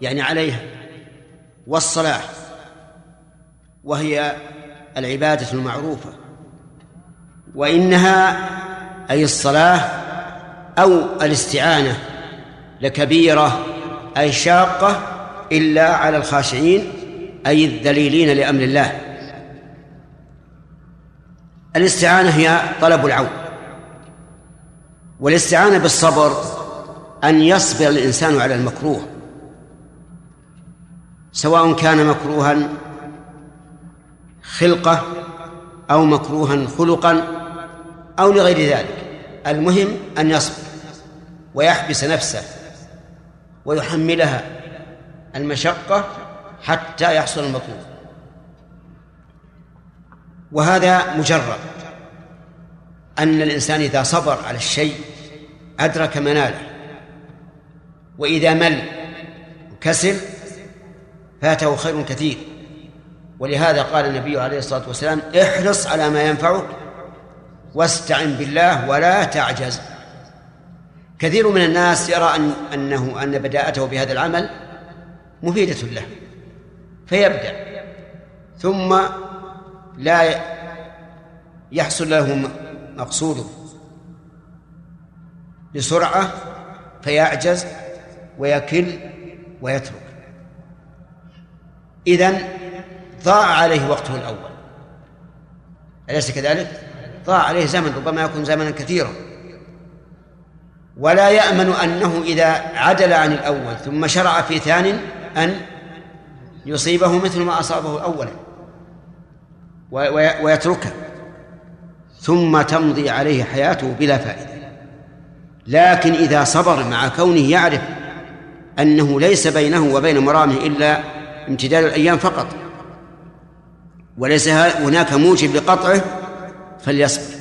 يعني عليها والصلاة وهي العبادة المعروفة وإنها أي الصلاة أو الاستعانة لكبيرة أي شاقة إلا على الخاشعين أي الذليلين لأمر الله. الاستعانة هي طلب العون والاستعانة بالصبر أن يصبر الإنسان على المكروه سواء كان مكروها خلقة أو مكروها خلقا أو لغير ذلك. المهم أن يصبر ويحبس نفسه ويحملها المشقة حتى يحصل المطلوب وهذا مجرد أن الإنسان إذا صبر على الشيء أدرك مناله. وإذا مل كسل فاته خير كثير. ولهذا قال النبي عليه الصلاة والسلام احرص على ما ينفعك واستعن بالله ولا تعجز. كثير من الناس يرى أن أنه أن بداءته بهذا العمل مفيدة له فيبدأ ثم لا يحصل له مقصوده بسرعة فيعجز ويكل ويترك. إذن ضاع عليه وقته الأول. أليس كذلك؟ ضاع عليه زمن ربما يكون زمنا كثيرا. ولا يأمن أنه إذا عدل عن الأول ثم شرع في ثان أن يصيبه مثل ما أصابه أولا ويتركه. ثم تمضي عليه حياته بلا فائدة. لكن إذا صبر مع كونه يعرف أنه ليس بينه وبين مرامه إلا امتداد الأيام فقط. وليس هناك موجب لقطعه فليصبر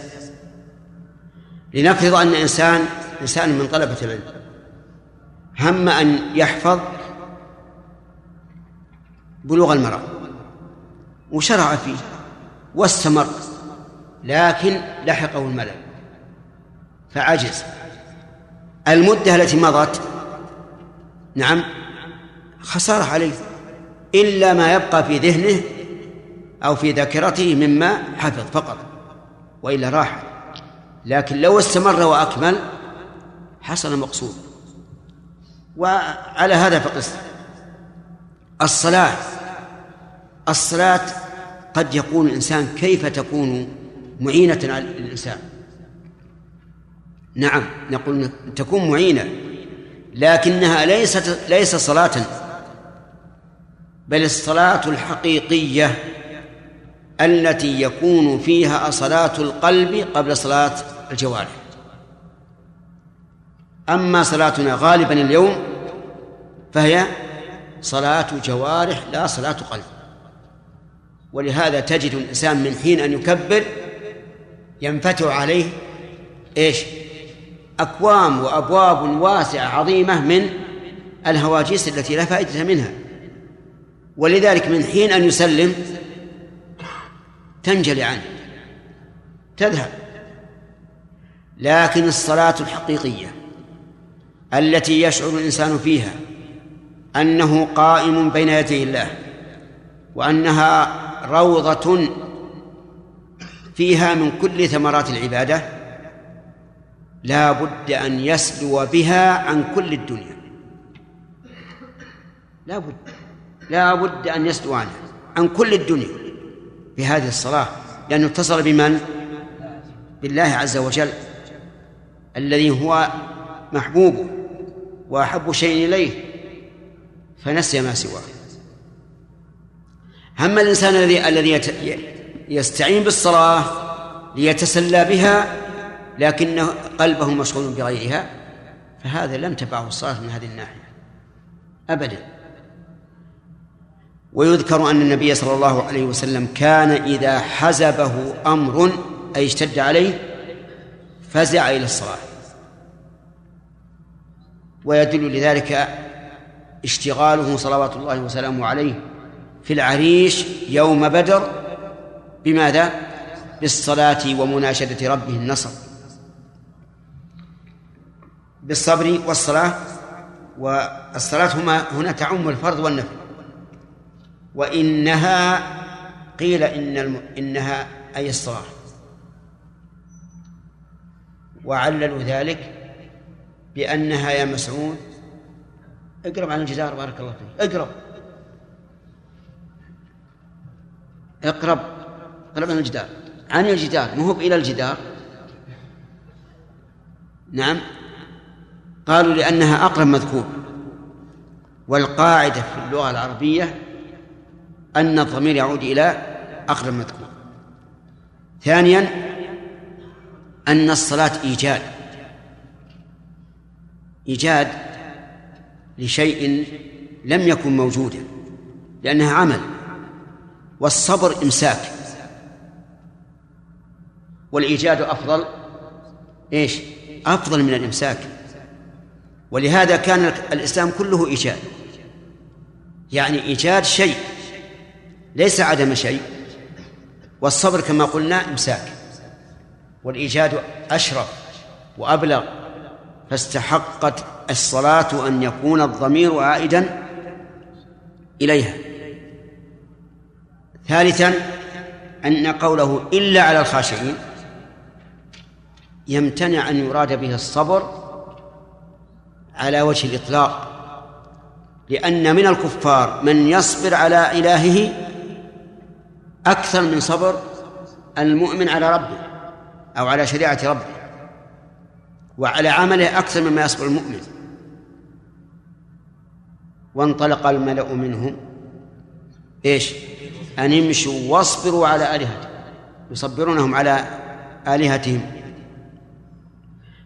لنفرض أن إنسان إنسان من طلبة العلم هم أن يحفظ بلوغ المرأة وشرع فيه واستمر لكن لحقه الملل فعجز. المدة التي مضت نعم. خسارة عليه. إلا ما يبقى في ذهنه أو في ذاكرته مما حفظ فقط وإلا راح. لكن لو استمر وأكمل حصل المقصود وعلى هذا فقس. الصلاة. الصلاة قد يقول الإنسان كيف تكون معينة على الإنسان. نعم. نقول تكون معينة. لكنها ليست ليس صلاة بل الصلاة الحقيقية التي يكون فيها صلاة القلب قبل صلاة الجوارح أما صلاتنا غالبا اليوم فهي صلاة جوارح لا صلاة قلب ولهذا تجد الإنسان من حين أن يكبر ينفتح عليه إيش؟ أكوام وأبواب واسعة عظيمة من الهواجيس التي لا فائدة منها. ولذلك من حين أن يسلم تنجلي عنه تذهب. لكن الصلاة الحقيقية التي يشعر الإنسان فيها أنه قائم بين يدي الله وأنها روضة فيها من كل ثمرات العبادة لا بد أن يسلو بها عن كل الدنيا. لا بد لا بد أن يسلو عنها عن كل الدنيا. بهذه الصلاة لأنه اتصل بمن؟ بالله عز وجل الذي هو محبوبه وأحب شيء إليه فنسي ما سواه. أما الإنسان الذي الذي يستعين بالصلاة ليتسلى بها لكن قلبه مشغول بغيرها فهذا لم تبعه الصلاة من هذه الناحية أبدا. ويذكر أن النبي صلى الله عليه وسلم كان إذا حزبه أمر أي اشتد عليه فزع إلى الصلاة. ويدل لذلك اشتغاله صلوات الله وسلامه عليه في العريش يوم بدر بماذا؟ بالصلاة ومناشدة ربه النصر. بالصبر والصلاة والصلاة هما هنا تعم الفرض والنفل وإنها قيل إن الم... إنها أي الصلاة وعللوا ذلك بأنها يا مسعود اقرب عن الجدار بارك الله فيك. اقرب. اقرب اقرب عن الجدار. عن الجدار مو إلى الجدار. نعم. قالوا لأنها أقرب مذكور. والقاعدة في اللغة العربية أن الضمير يعود إلى أقرب مذكور. ثانيا أن الصلاة إيجاد. إيجاد لشيء لم يكن موجودا لأنها عمل والصبر إمساك. والإيجاد أفضل إيش؟ أفضل من الإمساك. ولهذا كان الإسلام كله إيجاد. يعني إيجاد شيء ليس عدم شيء. والصبر كما قلنا إمساك. والإيجاد أشرف وأبلغ فاستحقت الصلاة أن يكون الضمير عائدا إليها. ثالثا أن قوله إلا على الخاشعين يمتنع أن يراد به الصبر على وجه الإطلاق. لأن من الكفار من يصبر على إلهه أكثر من صبر المؤمن على ربه أو على شريعة ربه وعلى عمله أكثر مما يصبر المؤمن. وانطلق الملأ منهم. إيش؟ أن يمشوا واصبروا على آلهتهم. يصبرونهم على آلهتهم.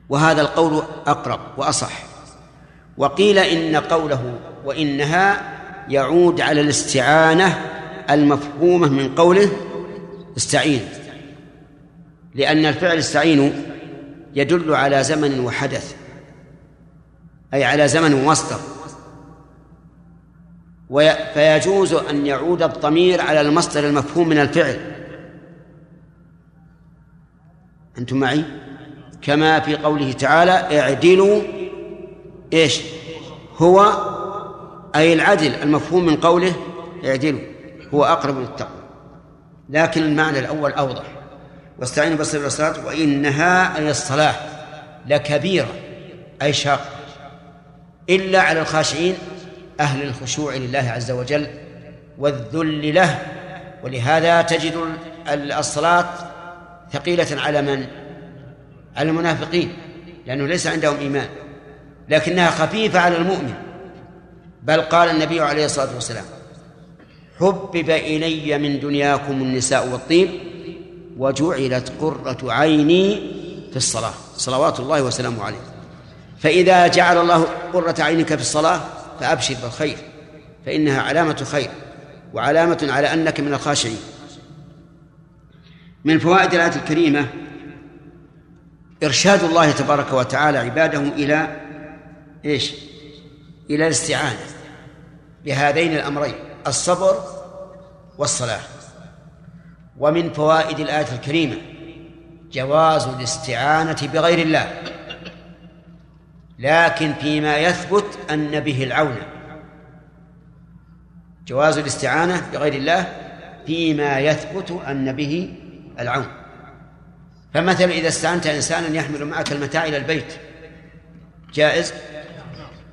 وهذا القول أقرب وأصح. وقيل إن قوله وإنها يعود على الاستعانة المفهومة من قوله استعين. لأن الفعل استعين يدل على زمن وحدث أي على زمن ومصدر. فيجوز أن يعود الضمير على المصدر المفهوم من الفعل. أنتم معي؟ كما في قوله تعالى اعدلوا إيش؟ هو أي العدل المفهوم من قوله اعدلوا هو أقرب للتقوى. لكن المعنى الأول أوضح. واستعينوا بالصبر والصلاة وإنها أي الصلاة لكبيرة أي شاقة إلا على الخاشعين أهل الخشوع لله عز وجل والذل له. ولهذا تجد الصلاة ثقيلة على من؟ على المنافقين لأنه ليس عندهم إيمان. لكنها خفيفة على المؤمن. بل قال النبي عليه الصلاة والسلام حبب إلي من دنياكم النساء والطيب وجعلت قرة عيني في الصلاة. صلوات الله وسلامه عليه. فإذا جعل الله قرة عينك في الصلاة فأبشر بالخير فإنها علامة خير وعلامة على أنك من الخاشعين. من فوائد الآية الكريمة إرشاد الله تبارك وتعالى عباده إلى إيش؟ إلى الاستعانة بهذين الأمرين الصبر والصلاة. ومن فوائد الآية الكريمة جواز الاستعانة بغير الله لكن فيما يثبت أن به العون. جواز الاستعانة بغير الله فيما يثبت أن به العون. فمثلا إذا استعنت إنسانا يحمل معك المتاع إلى البيت جائز؟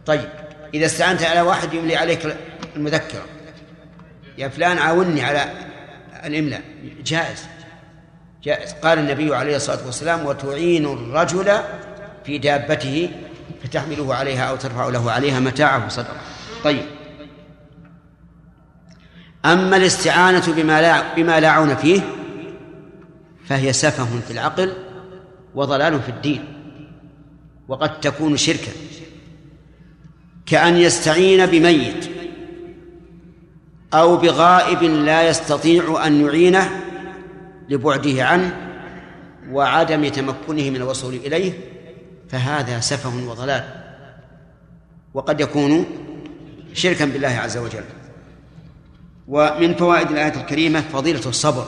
طيب إذا استعنت على واحد يملي عليك المذكرة. يا فلان عاوني على الإملاء جائز. جائز. قال النبي عليه الصلاة والسلام وتعين الرجل في دابته فتحمله عليها أو ترفع له عليها متاعه صدقة. طيب. أما الاستعانة بما لا بما لا عون فيه فهي سفه في العقل وضلال في الدين وقد تكون شركا. كأن يستعين بميت أو بغائب لا يستطيع أن يعينه لبعده عنه وعدم تمكنه من الوصول إليه فهذا سفه وضلال. وقد يكون شركا بالله عز وجل. ومن فوائد الآية الكريمة فضيلة الصبر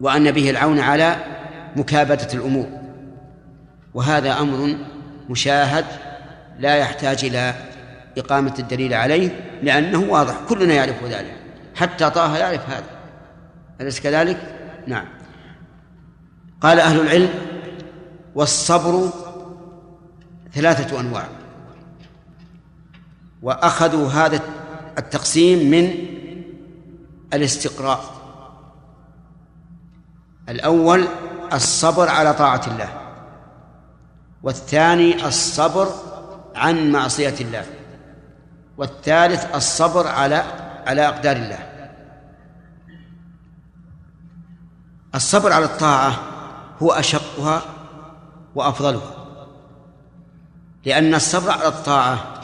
وأن به العون على مكابدة الأمور. وهذا أمر مشاهد لا يحتاج إلى إقامة الدليل عليه لأنه واضح كلنا يعرف ذلك حتى طه يعرف هذا. أليس كذلك؟ نعم. قال أهل العلم والصبر ثلاثة أنواع. وأخذوا هذا التقسيم من الاستقراء. الأول الصبر على طاعة الله والثاني الصبر عن معصية الله. والثالث الصبر على على أقدار الله. الصبر على الطاعة هو أشقها وأفضلها. لأن الصبر على الطاعة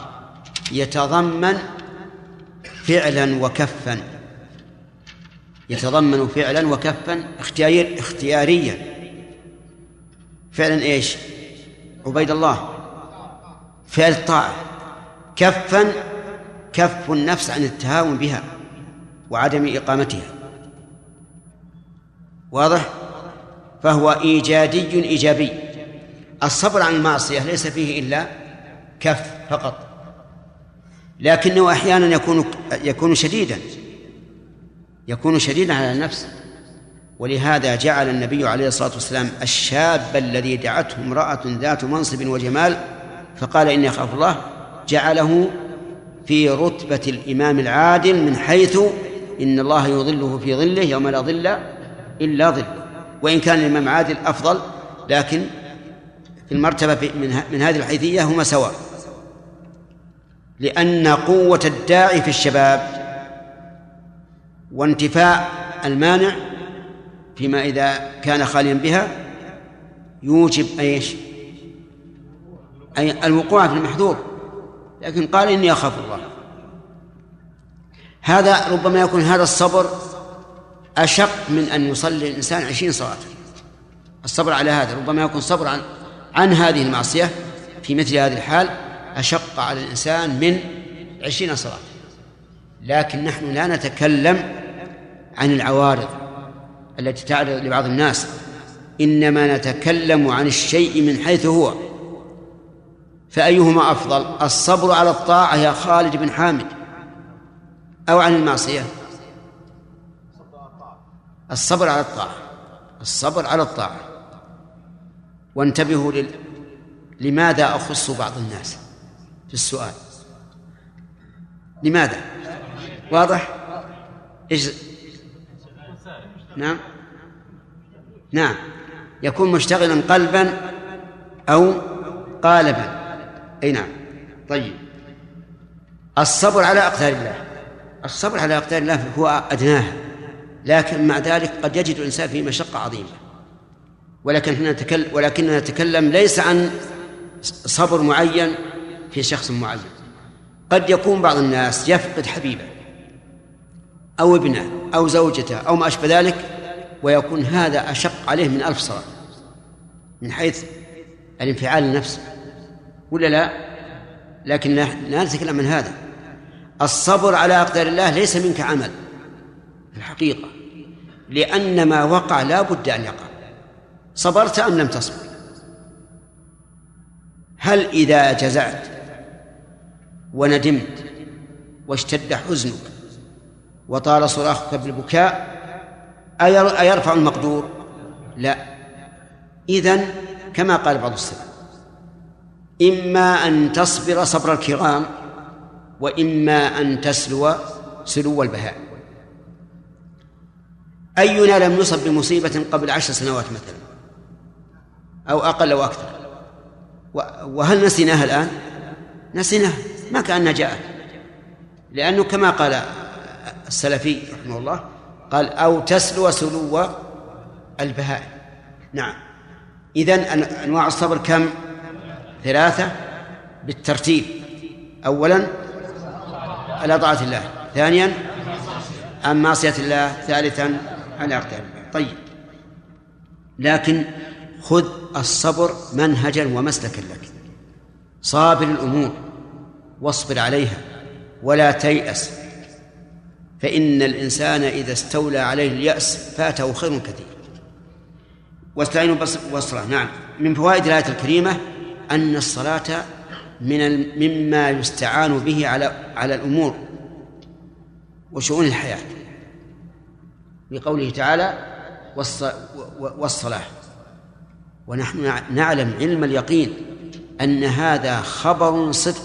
يتضمن فعلا وكفا. يتضمن فعلا وكفا اختياري اختياريا. فعلا إيش؟ عبيد الله. فعل الطاعة كفا كف النفس عن التهاون بها وعدم إقامتها. واضح؟ فهو إيجادي إيجابي. الصبر عن المعصية ليس فيه إلا كف فقط. لكنه أحيانا يكون يكون شديدا يكون شديدا على النفس. ولهذا جعل النبي عليه الصلاة والسلام الشاب الذي دعته امرأة ذات منصب وجمال فقال إني أخاف الله جعله في رتبة الإمام العادل من حيث إن الله يظله في ظله يوم لا ظل إلا ظله وإن كان الإمام عادل أفضل لكن في المرتبة من, هذه الحيثية هما سواء لأن قوة الداعي في الشباب وانتفاء المانع فيما إذا كان خاليا بها يوجب إيش؟ أي الوقوع في المحظور لكن قال إني أخاف الله. هذا ربما يكون هذا الصبر أشق من أن يصلي الإنسان عشرين صلاة. الصبر على هذا ربما يكون صبر عن عن هذه المعصية في مثل هذه الحال أشق على الإنسان من عشرين صلاة. لكن نحن لا نتكلم عن العوارض التي تعرض لبعض الناس. إنما نتكلم عن الشيء من حيث هو. فأيهما أفضل؟ الصبر على الطاعة يا خالد بن حامد أو عن المعصية؟ الصبر على الطاعة الصبر على الطاعة. وانتبهوا لل... لماذا أخص بعض الناس في السؤال؟ لماذا؟ واضح؟ إيش؟ نعم. نعم. يكون مشتغلا قلبا أو قالبا. أي نعم. طيب. الصبر على أقدار الله. الصبر على أقدار الله هو أدناها لكن مع ذلك قد يجد الإنسان فيه مشقة عظيمة. ولكن نتكلم ولكننا نتكلم ليس عن صبر معين في شخص معين. قد يكون بعض الناس يفقد حبيبه أو ابنه أو زوجته أو ما أشبه ذلك ويكون هذا أشق عليه من ألف صلاة. من حيث الانفعال النفسي. ولا لا؟ لكن لا نتكلم عن هذا. الصبر على أقدار الله ليس منك عمل. في الحقيقة. لأن ما وقع لا بد أن يقع. صبرت أم لم تصبر؟ هل إذا جزعت وندمت واشتد حزنك وطال صراخك بالبكاء أيرفع المقدور؟ لا. إذن كما قال بعض السلف إما أن تصبر صبر الكرام وإما أن تسلو سلو البهائم أينا لم يصب بمصيبة قبل عشر سنوات مثلا؟ أو أقل أو أكثر؟ وهل نسيناها الآن؟ نسيناها ما كأنها جاءت. لأنه كما قال السلفي رحمه الله قال أو تسلو سلو البهائم نعم. إذن أنواع الصبر كم؟ ثلاثة بالترتيب. أولا على طاعة الله. ثانيا عن معصية الله. ثالثا أقدام الله. طيب. لكن خذ الصبر منهجا ومسلكا لك. صابر الأمور واصبر عليها ولا تيأس. فإن الإنسان إذا استولى عليه اليأس فاته خير كثير. واستعينوا بالصلاة نعم. من فوائد الآية الكريمة أن الصلاة من مما يستعان به على على الأمور وشؤون الحياة بقوله تعالى والصلاة ونحن نعلم علم اليقين أن هذا خبر صدق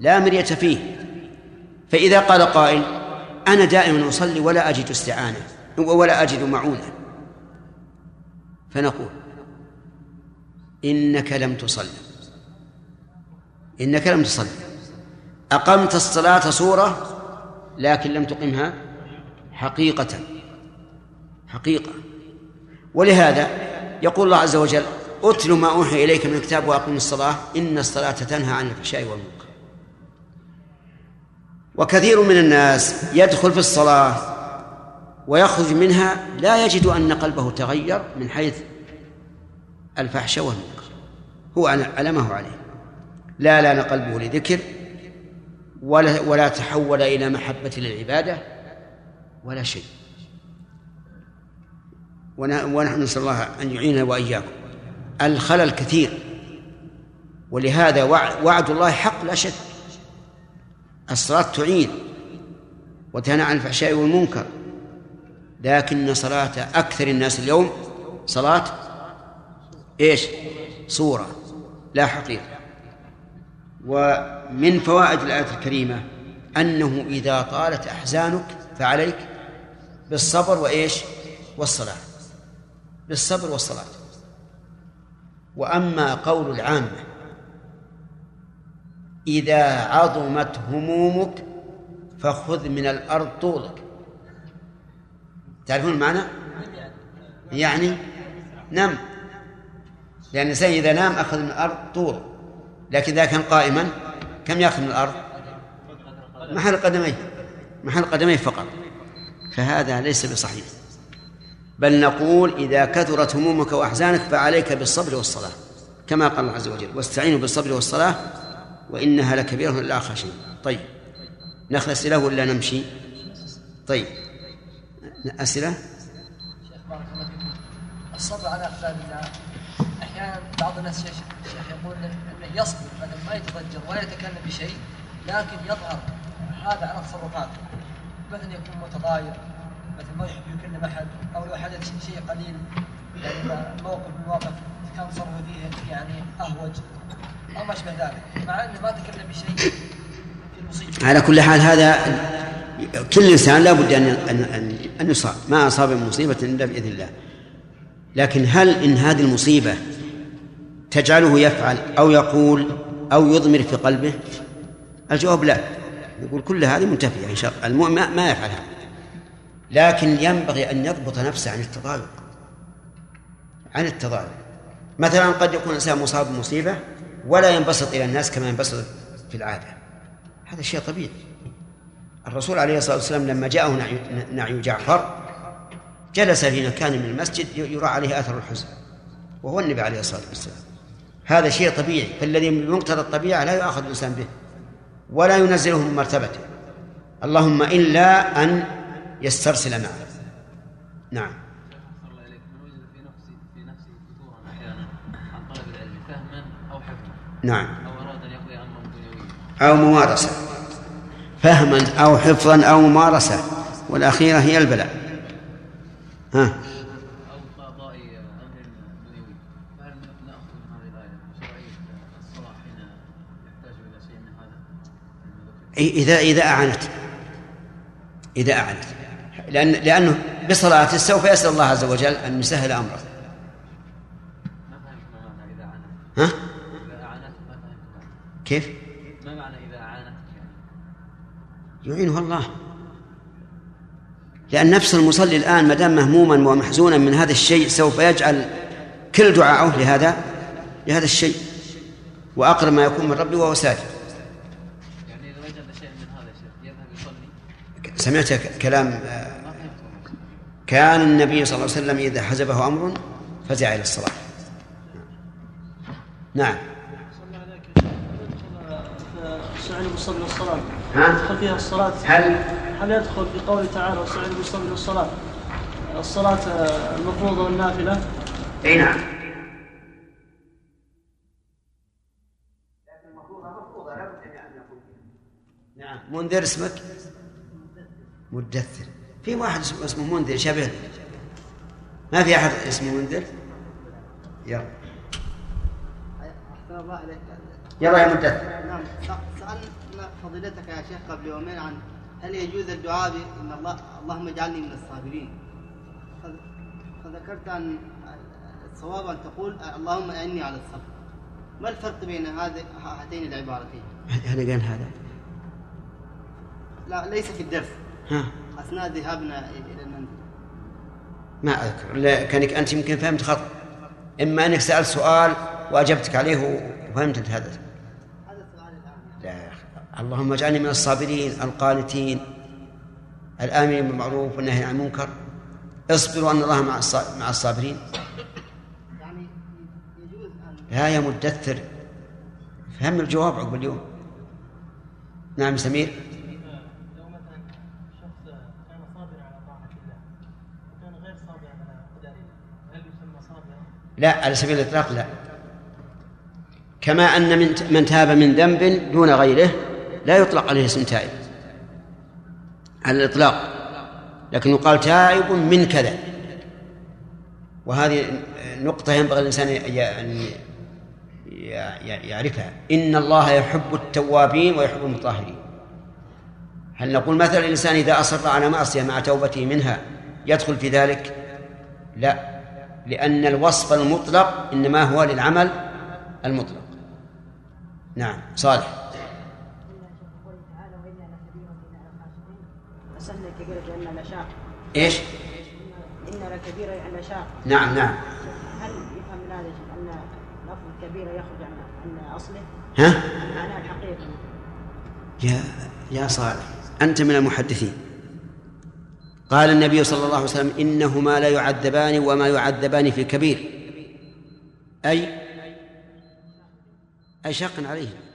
لا مرية فيه. فإذا قال قائل أنا دائما أصلي ولا أجد استعانة ولا أجد معونة فنقول إنك لم تصلي إنك لم تصلي أقمت الصلاة صورة لكن لم تقمها حقيقة. حقيقة. ولهذا يقول الله عز وجل أتل ما أوحي إليك من الكتاب وأقم الصلاة إن الصلاة تنهى عن الفحشاء والمنكر. وكثير من الناس يدخل في الصلاة ويخرج منها لا يجد أن قلبه تغير من حيث الفحش والمنكر. هو على ما هو عليه. لا لأن قلبه لذكر ولا ولا تحول إلى محبة للعبادة ولا شيء. ونحن نسأل الله أن يعيننا وإياكم. الخلل كثير. ولهذا وعد الله حق لا شك. الصلاة تعين. وتنهى عن الفحشاء والمنكر. لكن صلاة أكثر الناس اليوم صلاة إيش؟ صورة لا حقيقة ومن فوائد الآية الكريمة أنه إذا طالت أحزانك فعليك بالصبر وإيش؟ والصلاة بالصبر والصلاة وأما قول العامة إذا عظمت همومك فخذ من الأرض طولك تعرفون المعنى؟ يعني نم لأن الإنسان إذا نام أخذ من الأرض طوله لكن إذا كان قائما كم يأخذ من الأرض؟ محل قدميه. محل قدميه فقط. فهذا ليس بصحيح. بل نقول إذا كثرت همومك وأحزانك فعليك بالصبر والصلاة كما قال الله عز وجل واستعينوا بالصبر والصلاة وإنها لكبيرة إلا خاشعين طيب. نأخذ أسئلة ولا نمشي؟ طيب. أسئلة؟ الصبر على أقدام الله. أحيانا بعض الناس شيخ يقول أنه يصبر بدل ما يتضجر ولا يتكلم بشيء لكن يظهر هذا على تصرفاته مثلا يكون متضايق مثل ما يحب يكلم أحد أو لو حدث شيء قليل يعني موقف من المواقف كان تصرف فيه يعني أهوج أو ما أشبه ذلك. مع إنه ما تكلم بشيء في المصيبة. على كل حال هذا كل إنسان لا بد ان ان أن يصاب. ما أصاب من مصيبة إلا بإذن الله. لكن هل إن هذه المصيبة تجعله يفعل أو يقول أو يضمر في قلبه؟ الجواب لا. يقول كل هذه منتفية إن شاء الله. المؤمن ما يفعل هذا. لكن ينبغي أن يضبط نفسه عن التضايق. عن التضايق. مثلا قد يكون الإنسان مصاب بمصيبة ولا ينبسط إلى الناس كما ينبسط في العادة. هذا شيء طبيعي. الرسول عليه الصلاة والسلام لما جاءه نعي, نعي جعفر جلس في مكان من المسجد يرى عليه أثر الحزن وهو النبي عليه الصلاة والسلام. هذا شيء طبيعي فالذي من مقتضى الطبيعة لا يؤاخذ الإنسان به ولا ينزله من مرتبته. اللهم إلا أن يسترسل معه. نعم. نعم. أو اراد ان يقضي دنيويا أو ممارسة. فهما أو حفظا أو ممارسة. والأخيرة هي البلاء. ها؟ إذا إذا أعانت. إذا أعانت. لأن لأنه بصلاته سوف يسأل الله عز وجل أن يسهل أمره. ها؟ كيف؟ ما معنى إذا أعانت يعينه الله. لأن نفس المصلي الآن ما دام مهموما ومحزونا من هذا الشيء سوف يجعل كل دعاءه لهذا لهذا الشيء. وأقرب ما يكون من ربي وهو ساجد يعني إذا وجد شيء من هذا الشيء يذهب يصلي سمعت كلام آه، كان النبي صلى الله عليه وسلم إذا حزبه أمر فزع إلى الصلاة. نعم. بالصبر والصلاة ها؟ يدخل فيها الصلاة؟ هل؟ هل يدخل في قوله تعالى واستعينوا بالصبر والصلاة الصلاة؟ المفروضة والنافلة؟ إي نعم. نعم. منذر اسمك؟ مدثر. في واحد اسمه منذر شبه. ما في أحد اسمه منذر يلا. يلا يا مدثر. نعم. س- سألنا فضيلتك يا شيخ قبل يومين عن هل يجوز الدعاء بأن الله اللهم اجعلني من الصابرين. فذكرت أن الصواب أن تقول اللهم أعني على الصبر. ما الفرق بين هذه هاتين العبارتين؟ هذا قال هذا. لا ليس في الدرس. ها. أثناء ذهابنا إلى المنزل. ما أذكر. لا كانك أنت يمكن فهمت خطا إما أنك سألت سؤال وأجبتك عليه وفهمت أنت هذا. لا. اللهم اجعلني من الصابرين القانتين الآمرين بالمعروف والنهي عن المنكر. اصبروا ان الله مع مع الصابرين. يعني يجوز أن لا يا مدثر. فهم الجواب عقب اليوم. نعم سمير لو مثلا شخص كان صابرا على طاعة الله وكان غير صابرا على قدر الله هل يسمى صابرا؟ لا على سبيل الإطلاق لا. كما أن من من تاب من ذنب دون غيره لا يطلق عليه اسم تائب. على الإطلاق. لكن يقال تائب من كذا. وهذه نقطة ينبغي الإنسان أن يعرفها. إن الله يحب التوابين ويحب المطهرين. هل نقول مثلا الإنسان إذا أصر على معصية مع توبته منها يدخل في ذلك؟ لا. لأن الوصف المطلق إنما هو للعمل المطلق. نعم صالح. كبيرة إيش؟ إن لكبيرة يعني لشاق نعم نعم. هل يفهم من هذا أن لفظ الكبيرة يخرج عن عن أصله؟ ها؟ معناه الحقيقي يا يا صالح أنت من المحدثين. قال النبي صلى الله عليه وسلم إنهما لا يعذبان وما يعذبان في كبير أي أي شق عليهم.